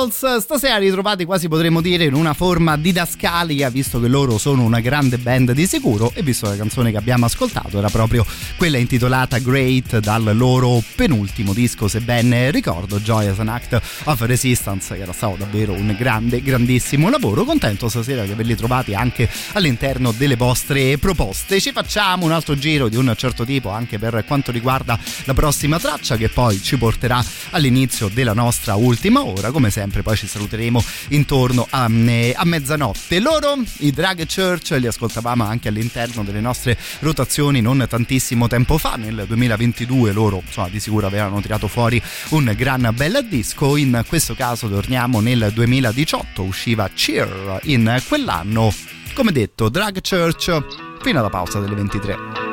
Idols, stasera ritrovati quasi potremmo dire in una forma didascalica, visto che loro sono una grande band di sicuro e visto la canzone che abbiamo ascoltato era proprio quella intitolata Great dal loro penultimo disco, se ben ricordo, Joyous an Act of Resistance, che era stato davvero un grande, grandissimo lavoro. Contento stasera di averli trovati anche all'interno delle vostre proposte. Ci facciamo un altro giro di un certo tipo anche per quanto riguarda la prossima traccia che poi ci porterà all'inizio della nostra ultima ora. Come sempre poi ci saluteremo intorno a, eh, a mezzanotte. Loro, i Drag Church, li ascoltavamo anche all'interno delle nostre rotazioni non tantissimo tempo fa, nel 2022 loro insomma di sicuro avevano tirato fuori un gran bel disco, in questo caso torniamo nel 2018, usciva Cheer in quell'anno, come detto Drag Church fino alla pausa delle 23.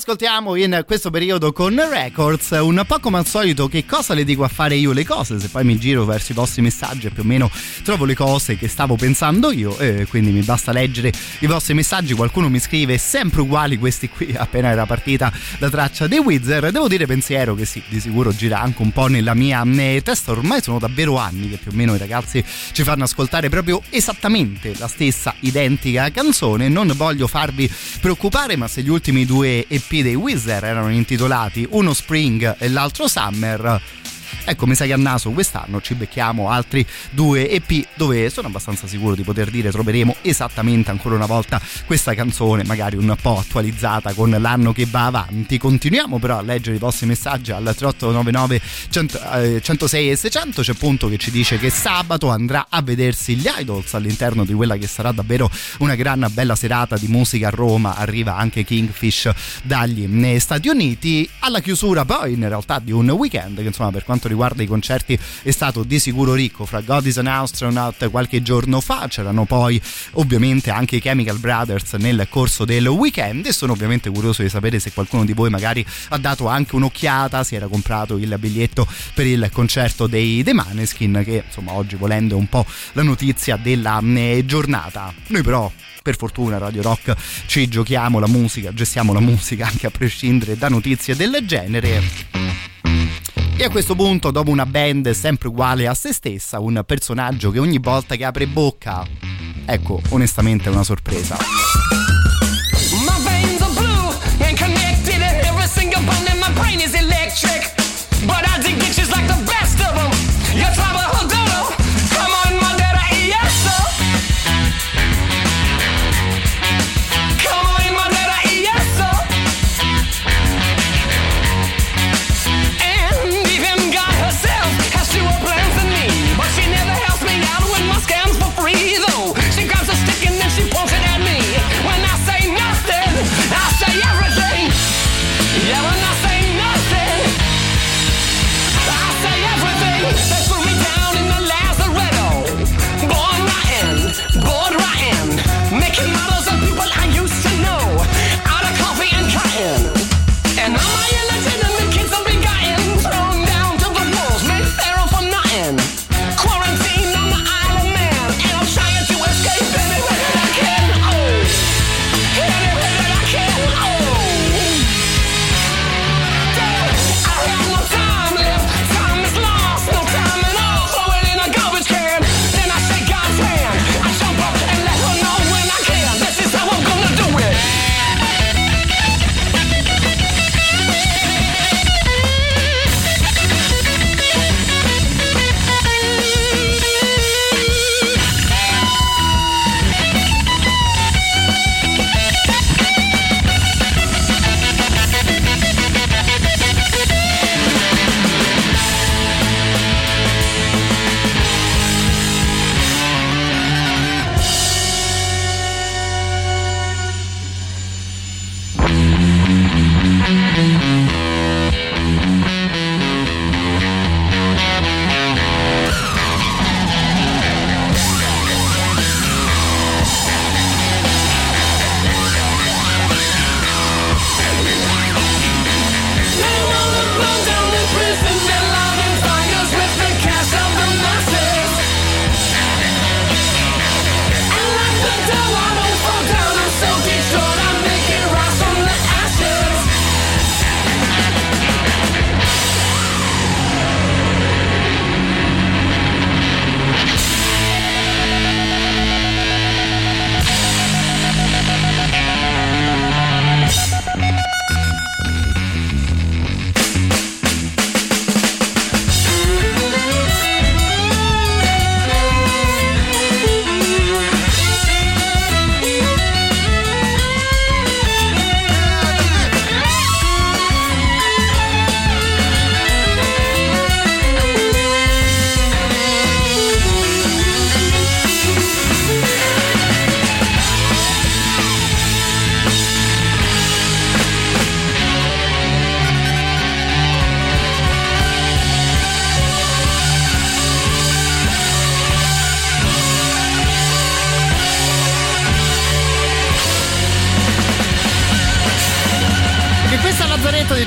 Ascoltiamo in questo periodo con Records. Un po' come al solito, che cosa le dico a fare io le cose? Se poi mi giro verso i vostri messaggi e più o meno trovo le cose che stavo pensando io, e quindi mi basta leggere i vostri messaggi. Qualcuno mi scrive sempre uguali questi qui, appena era partita la traccia dei Weezer. Devo dire pensiero che sì, di sicuro gira anche un po' nella mia eh, testa. Ormai sono davvero anni che più o meno i ragazzi ci fanno ascoltare proprio esattamente la stessa identica canzone. Non voglio farvi preoccupare, ma se gli ultimi due EP dei Weezer erano intitolati uno Spring e l'altro Summer. Ecco, mi sa che a naso quest'anno ci becchiamo altri due EP dove sono abbastanza sicuro di poter dire troveremo esattamente ancora una volta questa canzone, magari un po' attualizzata con l'anno che va avanti. Continuiamo però a leggere i vostri messaggi al 3899 100, eh, 106 e 600. C'è appunto che ci dice che sabato andrà a vedersi gli Idols all'interno di quella che sarà davvero una gran bella serata di musica a Roma. Arriva anche Kingfish dagli Stati Uniti. Alla chiusura poi in realtà di un weekend che insomma per quanto riguarda i concerti è stato di sicuro ricco. Fra God is an Astronaut qualche giorno fa c'erano poi ovviamente anche i Chemical Brothers nel corso del weekend. E sono ovviamente curioso di sapere se qualcuno di voi magari ha dato anche un'occhiata si era comprato il biglietto per il concerto dei The Maneskin che insomma oggi volendo è un po' la notizia della eh, giornata. Noi però per fortuna Radio Rock ci giochiamo la musica, gestiamo la musica anche a prescindere da notizie del genere. E a questo punto, dopo una band sempre uguale a se stessa, un personaggio che ogni volta che apre bocca, ecco, onestamente è una sorpresa. My veins are blue and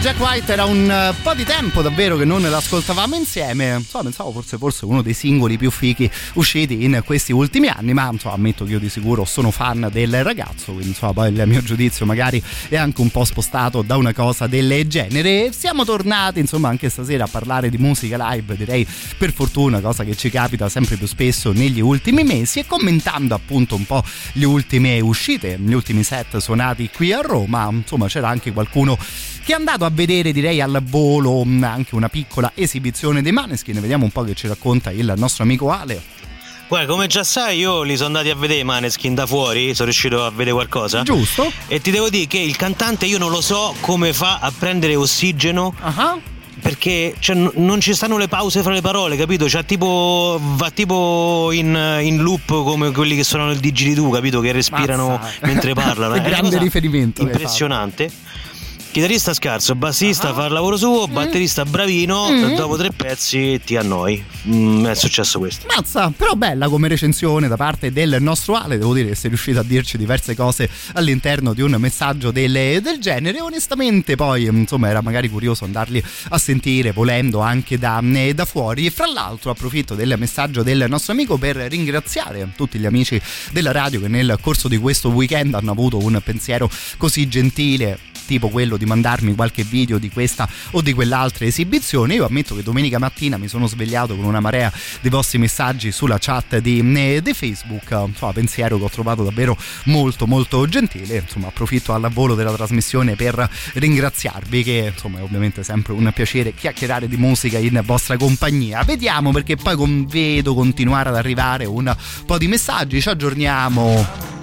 Jack White era un eh, po' di tempo davvero che non l'ascoltavamo insieme. Insomma, pensavo forse fosse uno dei singoli più fichi usciti in questi ultimi anni, ma insomma, ammetto che io di sicuro sono fan del ragazzo, quindi insomma, poi il mio giudizio magari è anche un po' spostato da una cosa del genere. Siamo tornati, insomma, anche stasera a parlare di musica live, direi per fortuna, cosa che ci capita sempre più spesso negli ultimi mesi e commentando appunto un po' le ultime uscite, gli ultimi set suonati qui a Roma, insomma, c'era anche qualcuno che è andato a vedere direi al volo anche una piccola esibizione dei Maneskin vediamo un po' che ci racconta il nostro amico Ale Guarda, come già sai, io li sono andati a vedere i Maneskin da fuori, sono riuscito a vedere qualcosa. Giusto. E ti devo dire che il cantante io non lo so come fa a prendere ossigeno. Ah. Perché cioè, n- non ci stanno le pause fra le parole, capito? Cioè, tipo, va tipo in, in loop come quelli che suonano il digitidoo, capito? Che respirano Mazza. mentre parlano. È una grande riferimento Impressionante. Chitarrista scarso, bassista fa il lavoro suo, batterista bravino, Mm. dopo tre pezzi ti annoi. Mm, è successo questo. Mazza, però bella come recensione da parte del nostro Ale, devo dire che sei riuscito a dirci diverse cose all'interno di un messaggio del, del genere. Onestamente poi insomma era magari curioso andarli a sentire volendo anche da, eh, da fuori. E fra l'altro approfitto del messaggio del nostro amico per ringraziare tutti gli amici della radio che nel corso di questo weekend hanno avuto un pensiero così gentile tipo quello di mandarmi qualche video di questa o di quell'altra esibizione. Io ammetto che domenica mattina mi sono svegliato con una marea di vostri messaggi sulla chat di, eh, di Facebook, insomma pensiero che ho trovato davvero molto molto gentile, insomma approfitto al volo della trasmissione per ringraziarvi che insomma è ovviamente sempre un piacere chiacchierare di musica in vostra compagnia. Vediamo perché poi con- vedo continuare ad arrivare un po' di messaggi, ci aggiorniamo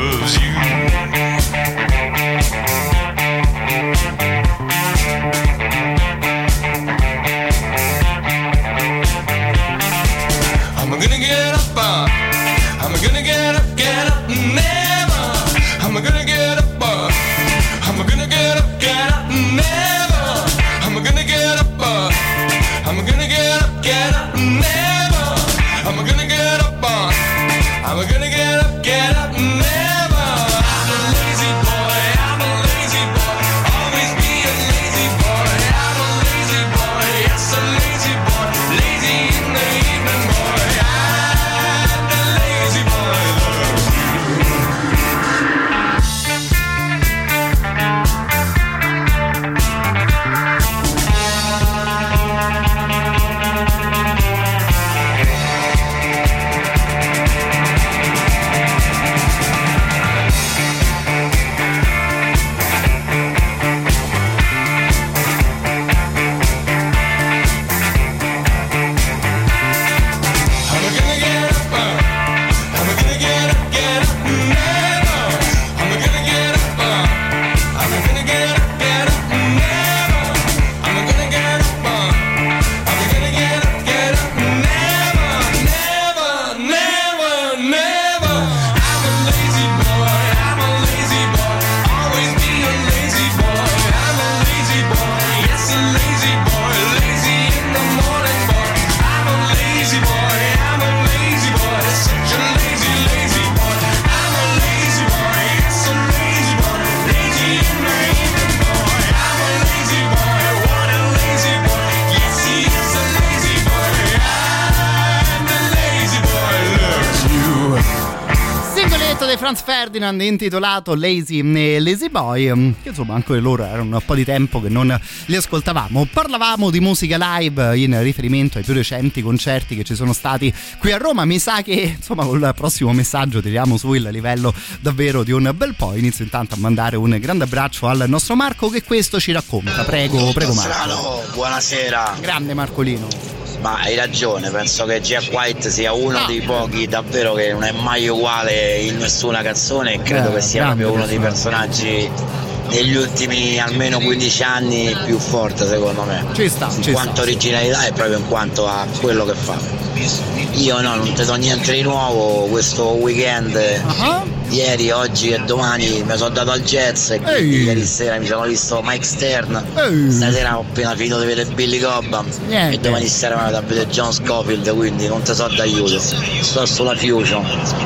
Singoletto di Franz Ferdinand intitolato Lazy, eh, Lazy Boy, mm, che insomma anche loro erano un po' di tempo che non li ascoltavamo. Parlavamo di musica live in riferimento ai più recenti concerti che ci sono stati qui a Roma. Mi sa che insomma col prossimo messaggio tiriamo su il livello davvero di un bel po'. Inizio intanto a mandare un grande abbraccio al nostro Marco che questo ci racconta. Prego, prego Marco. Buonasera. Grande Marcolino. Ma hai ragione, penso che Jack White sia uno dei pochi davvero che non è mai uguale in nessuna canzone e credo Eh, che sia proprio uno dei personaggi negli ultimi almeno 15 anni più forte secondo me. Ci sta, in ci quanto sta. originalità e proprio in quanto a quello che fa. Io no, non ti do niente di nuovo, questo weekend Ah. Ieri, oggi e domani mi sono dato al jazz e quindi ieri sera mi sono visto Mike Stern. Stasera ho appena finito di vedere Billy Cobham Niente. e domani sera mi vado a vedere John Scofield, quindi non ti so d'aiuto. Sto sulla Fusion.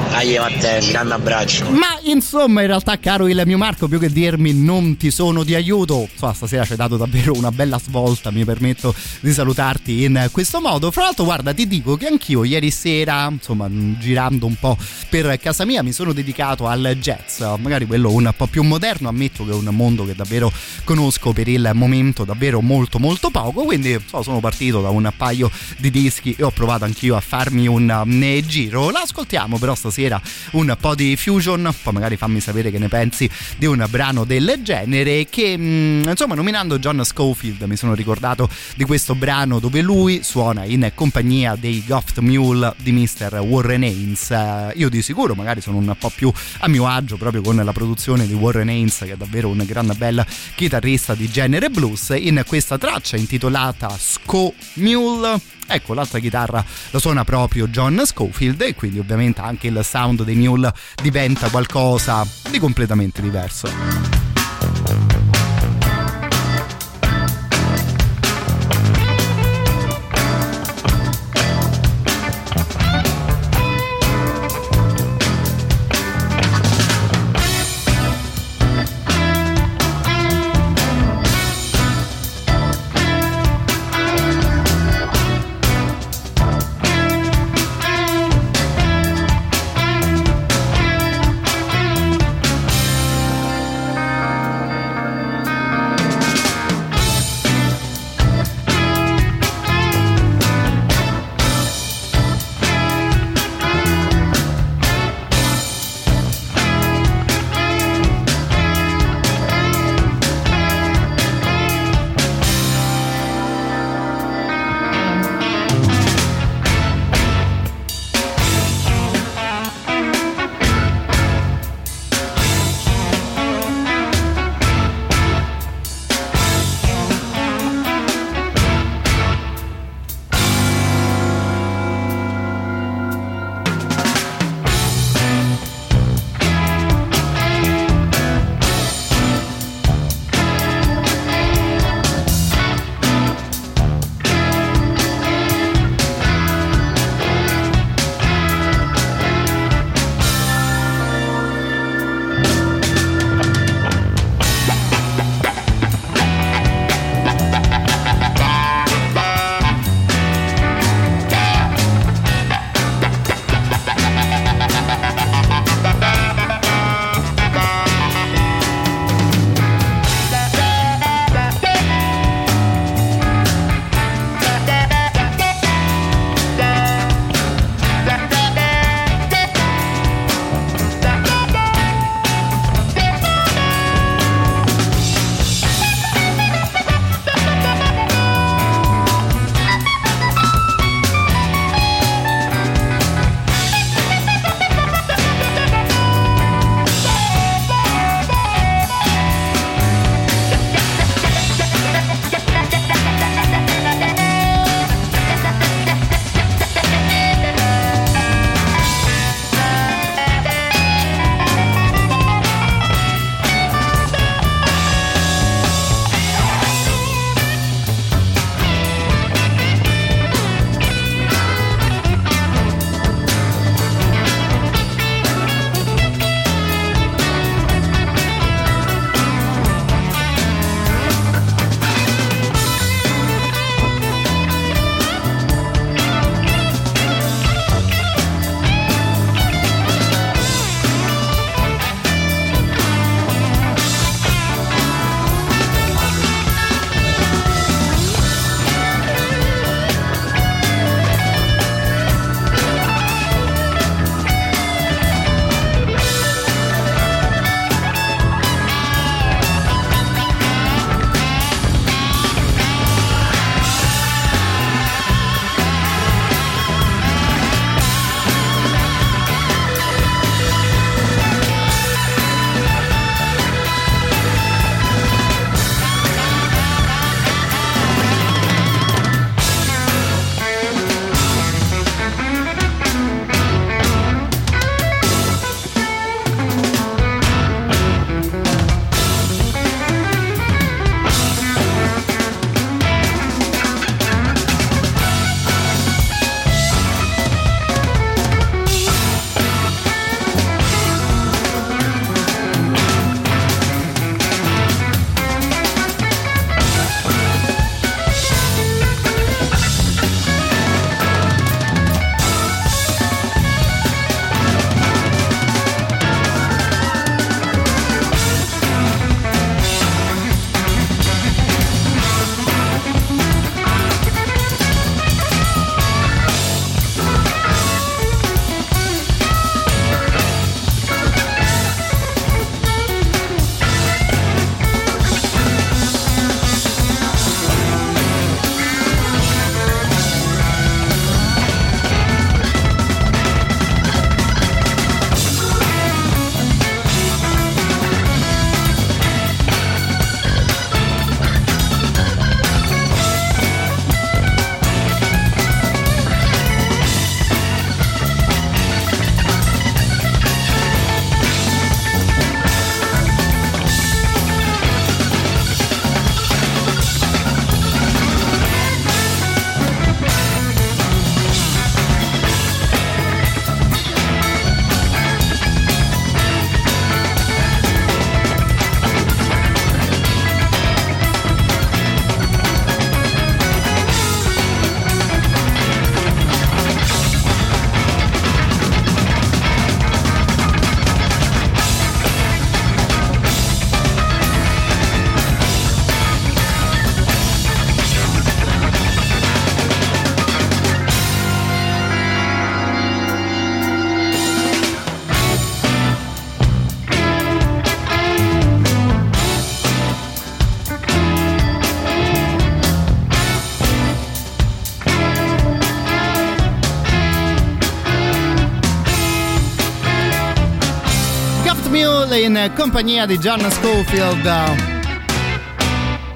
Dai Matteo, un grande abbraccio. Ma insomma, in realtà, caro il mio Marco, più che dirmi non ti sono di aiuto, insomma, stasera ci hai dato davvero una bella svolta. Mi permetto di salutarti in questo modo. Fra l'altro, guarda, ti dico che anch'io ieri sera, insomma, girando un po' per casa mia, mi sono dedicato al jazz, magari quello un po' più moderno. Ammetto che è un mondo che davvero conosco per il momento davvero molto, molto poco. Quindi, insomma, sono partito da un paio di dischi e ho provato anch'io a farmi un um, giro. L'ascoltiamo però stasera un po' di fusion, poi magari fammi sapere che ne pensi di un brano del genere che mh, insomma nominando John Schofield mi sono ricordato di questo brano dove lui suona in compagnia dei Goft Mule di Mr. Warren Haynes. Eh, io di sicuro magari sono un po' più a mio agio proprio con la produzione di Warren Haynes che è davvero un gran bel chitarrista di genere blues in questa traccia intitolata Sco Mule Ecco, l'altra chitarra la suona proprio John Schofield e quindi ovviamente anche il sound dei Mule diventa qualcosa di completamente diverso. In compagnia di John Schofield.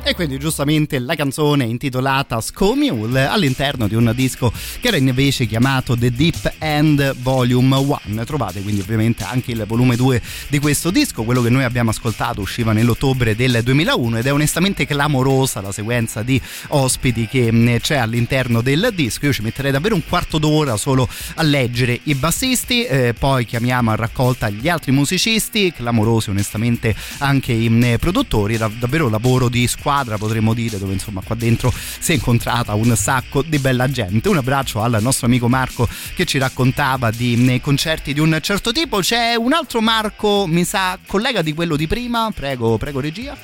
E quindi giustamente la canzone intitolata Mule all'interno di un disco che era invece chiamato The Deep End Volume 1. Trovate quindi ovviamente anche il volume 2 di questo disco, quello che noi abbiamo ascoltato usciva nell'ottobre del 2001 ed è onestamente clamorosa la sequenza di ospiti che mm, c'è all'interno del disco. Io ci metterei davvero un quarto d'ora solo a leggere i bassisti, eh, poi chiamiamo a raccolta gli altri musicisti, clamorosi onestamente anche i mm, produttori, davvero lavoro di squadra squadra potremmo dire dove insomma qua dentro si è incontrata un sacco di bella gente. Un abbraccio al nostro amico Marco che ci raccontava di concerti di un certo tipo. C'è un altro Marco mi sa collega di quello di prima. Prego prego regia.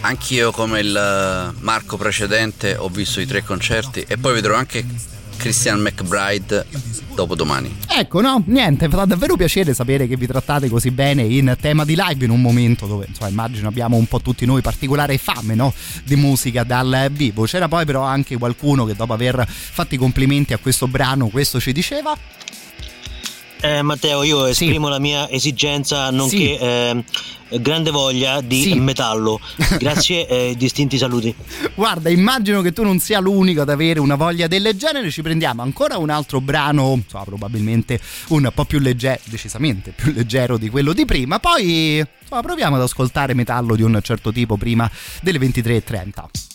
Anch'io come il eh, Marco precedente ho visto i tre concerti e poi vedrò anche Christian McBride dopodomani. Ecco, no, niente, fa davvero piacere sapere che vi trattate così bene in tema di live in un momento dove, insomma, immagino abbiamo un po' tutti noi particolare fame, no, di musica dal vivo. C'era poi però anche qualcuno che dopo aver fatto i complimenti a questo brano, questo ci diceva eh, Matteo, io esprimo sì. la mia esigenza, nonché sì. eh, grande voglia di sì. metallo. Grazie e eh, distinti saluti. Guarda, immagino che tu non sia l'unico ad avere una voglia del genere. Ci prendiamo ancora un altro brano, insomma, probabilmente un po' più leggero, decisamente più leggero di quello di prima. Poi insomma, proviamo ad ascoltare metallo di un certo tipo prima delle 23.30.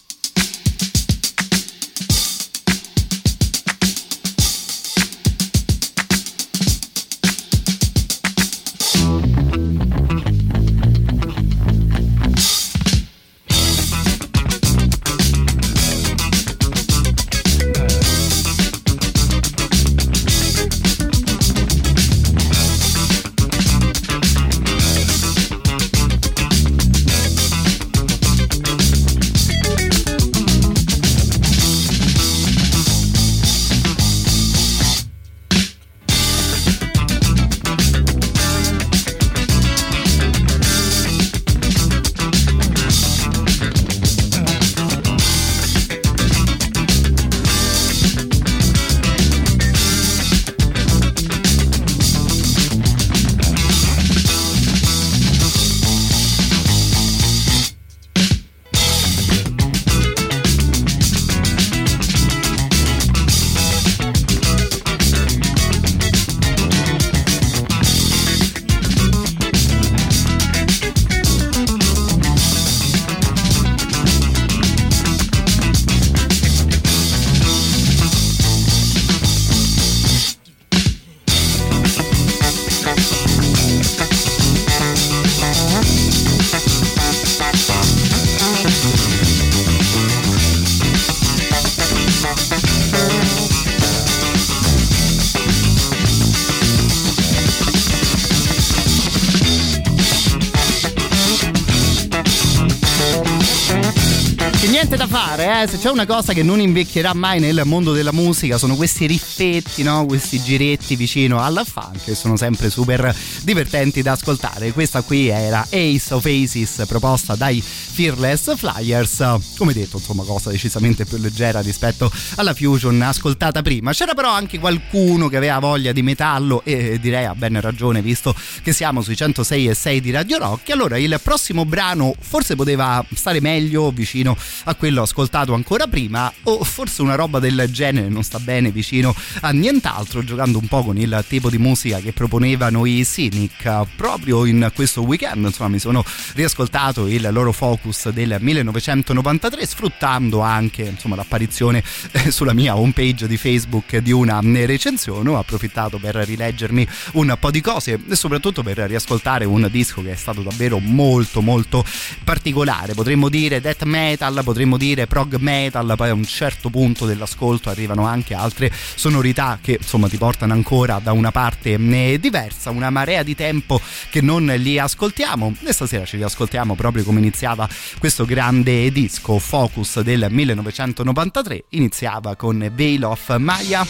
se c'è una cosa che non invecchierà mai nel mondo della musica sono questi riffetti, no? questi giretti vicino alla funk che sono sempre super divertenti da ascoltare. Questa qui era Ace of Aces proposta dai Fearless Flyers, come detto insomma cosa decisamente più leggera rispetto alla Fusion ascoltata prima. C'era però anche qualcuno che aveva voglia di metallo e direi ha ben ragione visto che siamo sui 106 e 6 di Radio Rock. Allora il prossimo brano forse poteva stare meglio vicino a quello ascoltato ancora prima o forse una roba del genere non sta bene vicino a nient'altro giocando un po' con il tipo di musica che proponevano i Cynic proprio in questo weekend insomma mi sono riascoltato il loro focus del 1993 sfruttando anche insomma l'apparizione eh, sulla mia homepage di Facebook di una recensione. Ho approfittato per rileggermi un po' di cose e soprattutto per riascoltare un disco che è stato davvero molto molto particolare. Potremmo dire death metal potremmo dire prog metal, poi a un certo punto dell'ascolto arrivano anche altre sonorità che insomma ti portano ancora da una parte eh, diversa, una marea di tempo che non li ascoltiamo. E stasera ci riascoltiamo proprio come iniziava questo grande disco Focus del 1993, iniziava con Veil of Maya,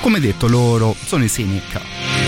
come detto loro sono i Cynic.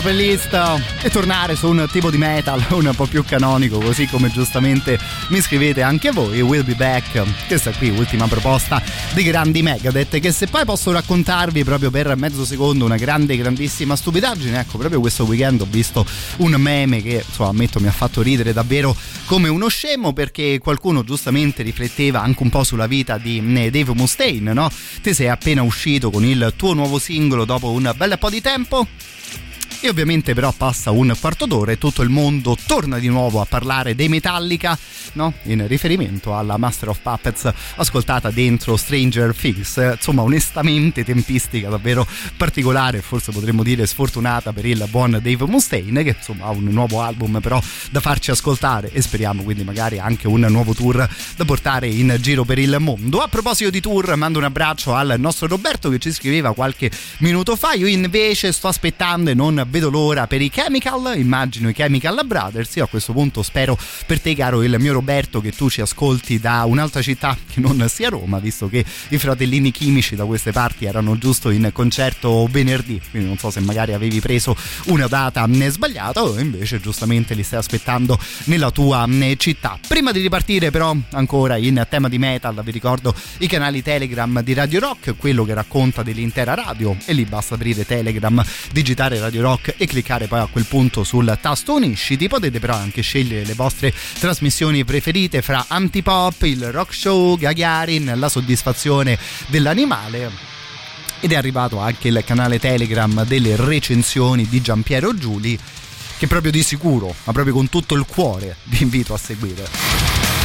Playlist e tornare su un tipo di metal un po' più canonico, così come giustamente mi scrivete anche voi. We'll be back. Questa qui, ultima proposta di grandi Megadeth. Che se poi posso raccontarvi proprio per mezzo secondo una grande, grandissima stupidaggine, ecco, proprio questo weekend ho visto un meme che, insomma, ammetto mi ha fatto ridere davvero come uno scemo perché qualcuno giustamente rifletteva anche un po' sulla vita di eh, Dave Mustaine, no? Te sei appena uscito con il tuo nuovo singolo dopo un bel po' di tempo e ovviamente però passa un quarto d'ora e tutto il mondo torna di nuovo a parlare dei Metallica, no? In riferimento alla Master of Puppets ascoltata dentro Stranger Things. Insomma, onestamente tempistica davvero particolare, forse potremmo dire sfortunata per il buon Dave Mustaine che insomma ha un nuovo album però da farci ascoltare e speriamo quindi magari anche un nuovo tour da portare in giro per il mondo. A proposito di tour, mando un abbraccio al nostro Roberto che ci scriveva qualche minuto fa. Io invece sto aspettando e non vedo l'ora per i Chemical, immagino i Chemical Brothers. Io a questo punto spero per te, caro il mio Roberto, che tu ci ascolti da un'altra città che non sia Roma, visto che i fratellini chimici da queste parti erano giusto in concerto venerdì. Quindi non so se magari avevi preso una data sbagliata o invece giustamente li stai aspettando nella tua città. Prima di ripartire, però, ancora in tema di metal, vi ricordo i canali Telegram di Radio Rock, quello che racconta dell'intera radio, e lì basta aprire Telegram, digitare Radio Rock e cliccare poi a quel punto sul tasto unisciti. Potete però anche scegliere le vostre trasmissioni preferite fra Antipop, il Rock Show, Gagarin, La soddisfazione dell'animale ed è arrivato anche il canale Telegram delle recensioni di Giampiero Giuli che proprio di sicuro, ma proprio con tutto il cuore vi invito a seguire.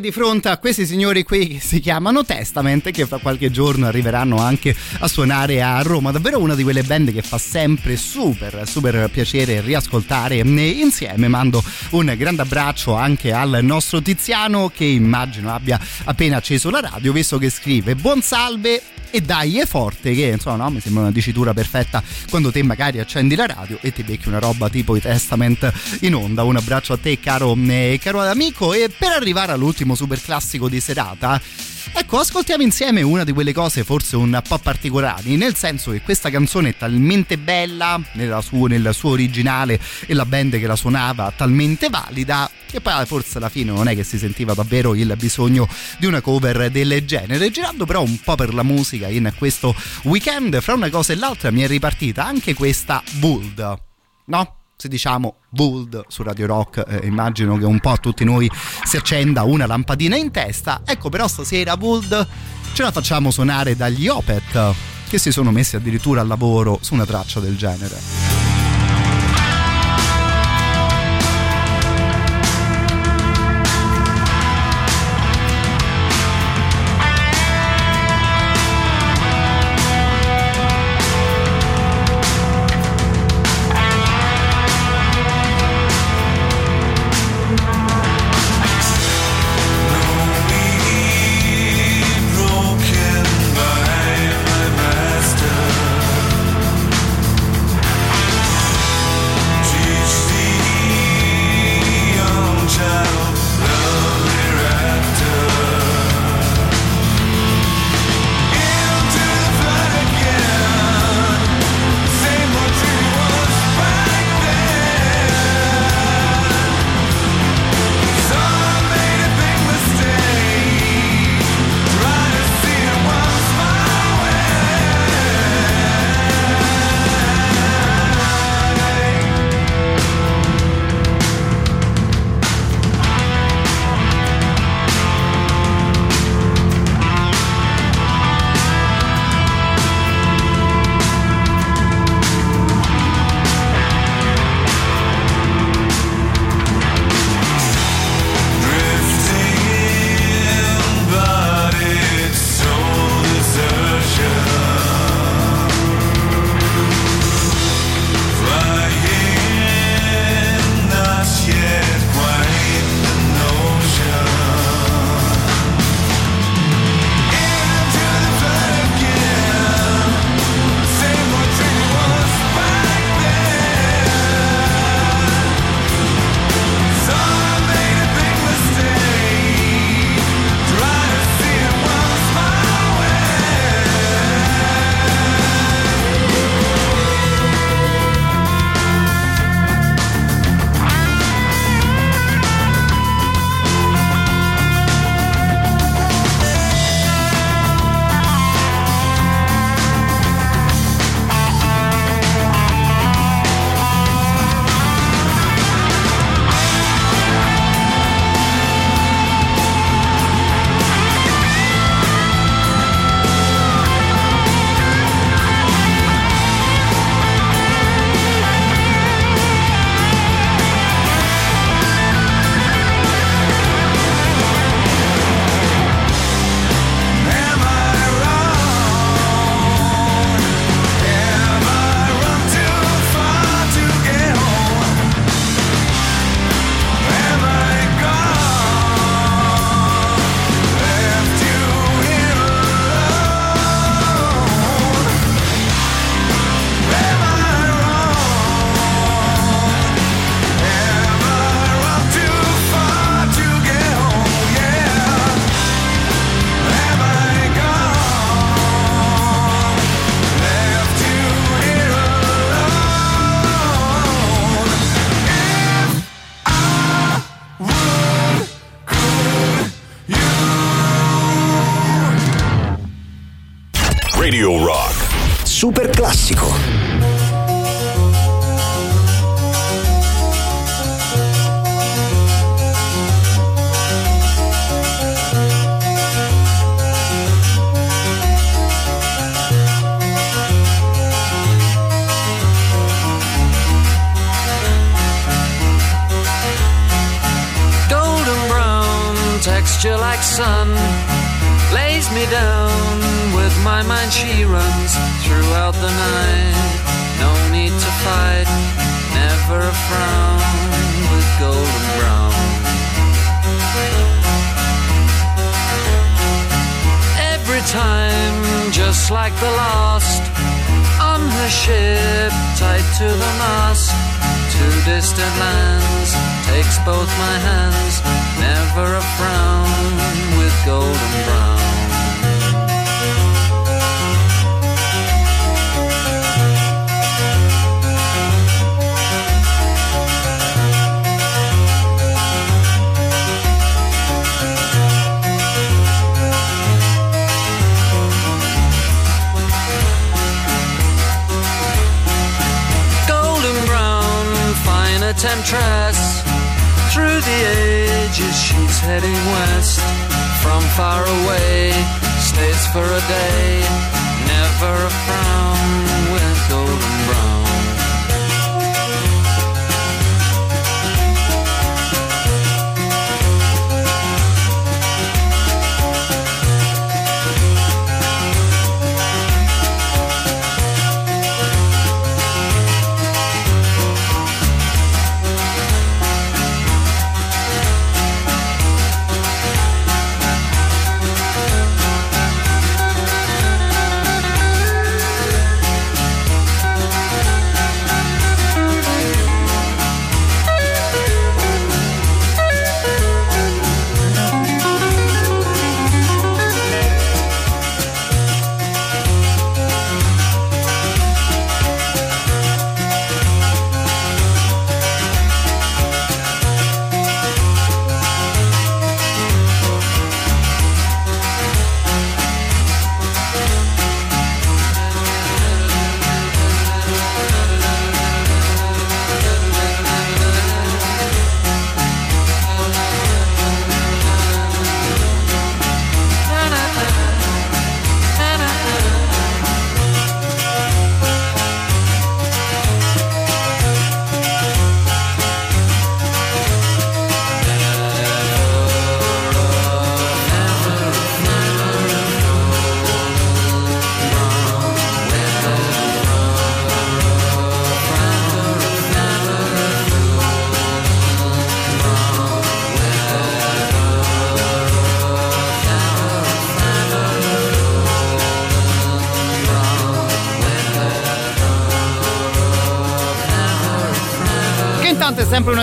Di fronte a questi signori qui che si chiamano Testament che fra qualche giorno arriveranno anche a suonare a Roma. Davvero una di quelle band che fa sempre super, super piacere riascoltare insieme. Mando un grande abbraccio anche al nostro Tiziano che immagino abbia appena acceso la radio, visto che scrive buon salve e dai è forte che insomma no, mi sembra una dicitura perfetta quando te magari accendi la radio e ti becchi una roba tipo i Testament in onda un abbraccio a te caro, eh, caro amico e per arrivare all'ultimo super classico di serata Ecco, ascoltiamo insieme una di quelle cose forse un po' particolari, nel senso che questa canzone è talmente bella nella sua, nel suo originale e la band che la suonava talmente valida che poi forse alla fine non è che si sentiva davvero il bisogno di una cover del genere. Girando però un po' per la musica in questo weekend, fra una cosa e l'altra mi è ripartita anche questa Bold, no? Se diciamo Bold su Radio Rock, eh, immagino che un po' a tutti noi si accenda una lampadina in testa. Ecco, però stasera Bold ce la facciamo suonare dagli Opet, che si sono messi addirittura al lavoro su una traccia del genere.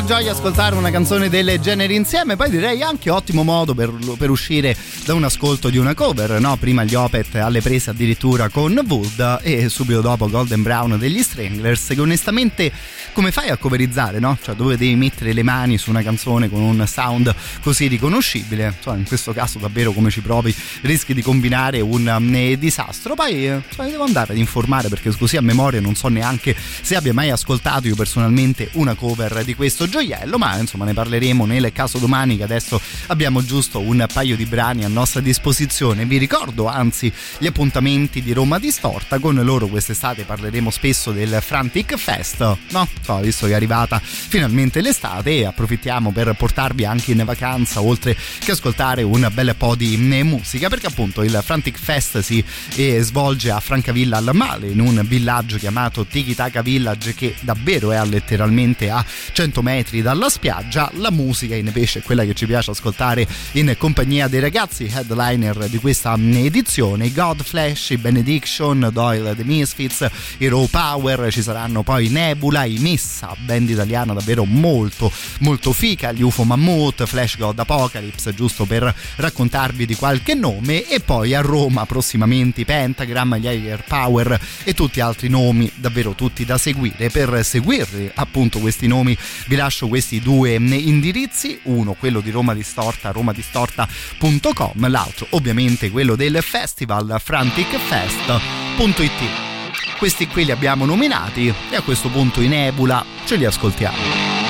Gioia ascoltare una canzone del genere insieme, poi direi anche ottimo modo per, per uscire da un ascolto di una cover, no? Prima gli Opet alle prese addirittura con Wood e subito dopo Golden Brown degli Stranglers, che onestamente come fai a coverizzare, no? Cioè dove devi mettere le mani su una canzone con un sound così riconoscibile, insomma in questo caso davvero come ci provi rischi di combinare un um, disastro, poi eh, insomma, devo andare ad informare perché così a memoria non so neanche se abbia mai ascoltato io personalmente una cover di questo gioiello, ma insomma ne parleremo nel caso domani che adesso abbiamo giusto un paio di brani a nostra disposizione. Vi ricordo anzi gli appuntamenti di Roma Distorta, con loro quest'estate parleremo spesso del Frantic Fest, no? So, visto che è arrivata finalmente l'estate e approfittiamo per portarvi anche in vacanza oltre che ascoltare un bel po' di musica perché appunto il Frantic Fest si eh, svolge a Francavilla al Male in un villaggio chiamato Tiki Taka Village che davvero è letteralmente a 100 metri dalla spiaggia. La musica invece è quella che ci piace ascoltare in compagnia dei ragazzi headliner di questa edizione Godflash, i Benediction, Doyle The Misfits, Raw Power ci saranno poi Nebula, i Missa band italiana davvero molto molto fica gli UFO Mammoth, Flash God Apocalypse giusto per raccontarvi di qualche nome e poi a Roma prossimamente i Pentagram, gli Air Power e tutti altri nomi davvero tutti da seguire. Per seguirli appunto questi nomi vi lascio questi due indirizzi uno quello di Roma Distorta romadistorta.com l'altro ovviamente quello del festival franticfest.it questi qui li abbiamo nominati e a questo punto in Ebula ce li ascoltiamo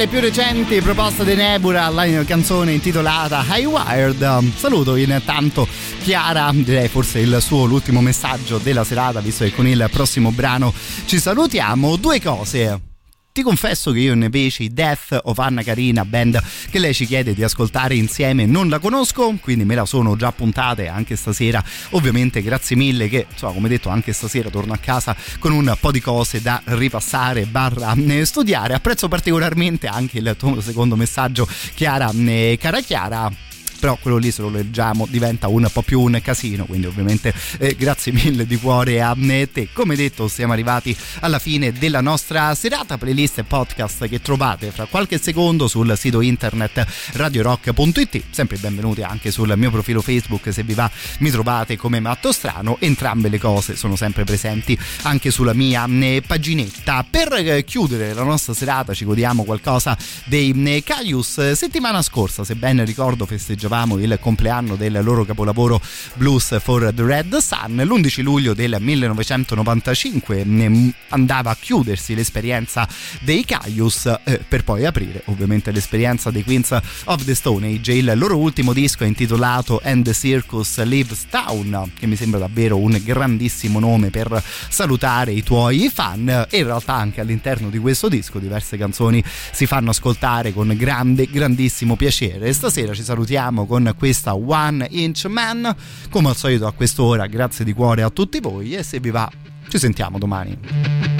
le più recenti proposte di Nebula, la canzone intitolata High Wired. Saluto intanto Chiara, direi forse il suo l'ultimo messaggio della serata, visto che con il prossimo brano ci salutiamo. Due cose. Ti confesso che io invece i Death of Anna Karina, band che lei ci chiede di ascoltare insieme, non la conosco, quindi me la sono già puntate anche stasera. Ovviamente grazie mille che, insomma, come detto, anche stasera torno a casa con un po' di cose da ripassare, barra eh, studiare. Apprezzo particolarmente anche il tuo secondo messaggio, Chiara, eh, cara Chiara però quello lì se lo leggiamo diventa un po' più un casino quindi ovviamente eh, grazie mille di cuore a te. Come detto siamo arrivati alla fine della nostra serata playlist e podcast che trovate fra qualche secondo sul sito internet radiorock.it sempre benvenuti anche sul mio profilo facebook se vi va mi trovate come Matto Strano. Entrambe le cose sono sempre presenti anche sulla mia eh, paginetta. Per eh, chiudere la nostra serata ci godiamo qualcosa dei eh, Caius. Settimana scorsa se ben ricordo festeggiavamo festeggiavamo il compleanno del loro capolavoro Blues for the Red Sun. L'11 luglio del 1995 andava a chiudersi l'esperienza dei Caius eh, per poi aprire ovviamente l'esperienza dei Queens of the Stone Age. Il loro ultimo disco è intitolato And the Circus Lives Town, che mi sembra davvero un grandissimo nome per salutare i tuoi fan e in realtà anche all'interno di questo disco diverse canzoni si fanno ascoltare con grande, grandissimo piacere. Stasera ci salutiamo con questa One Inch Man. Come al solito a quest'ora, grazie di cuore a tutti voi e se vi va ci sentiamo domani.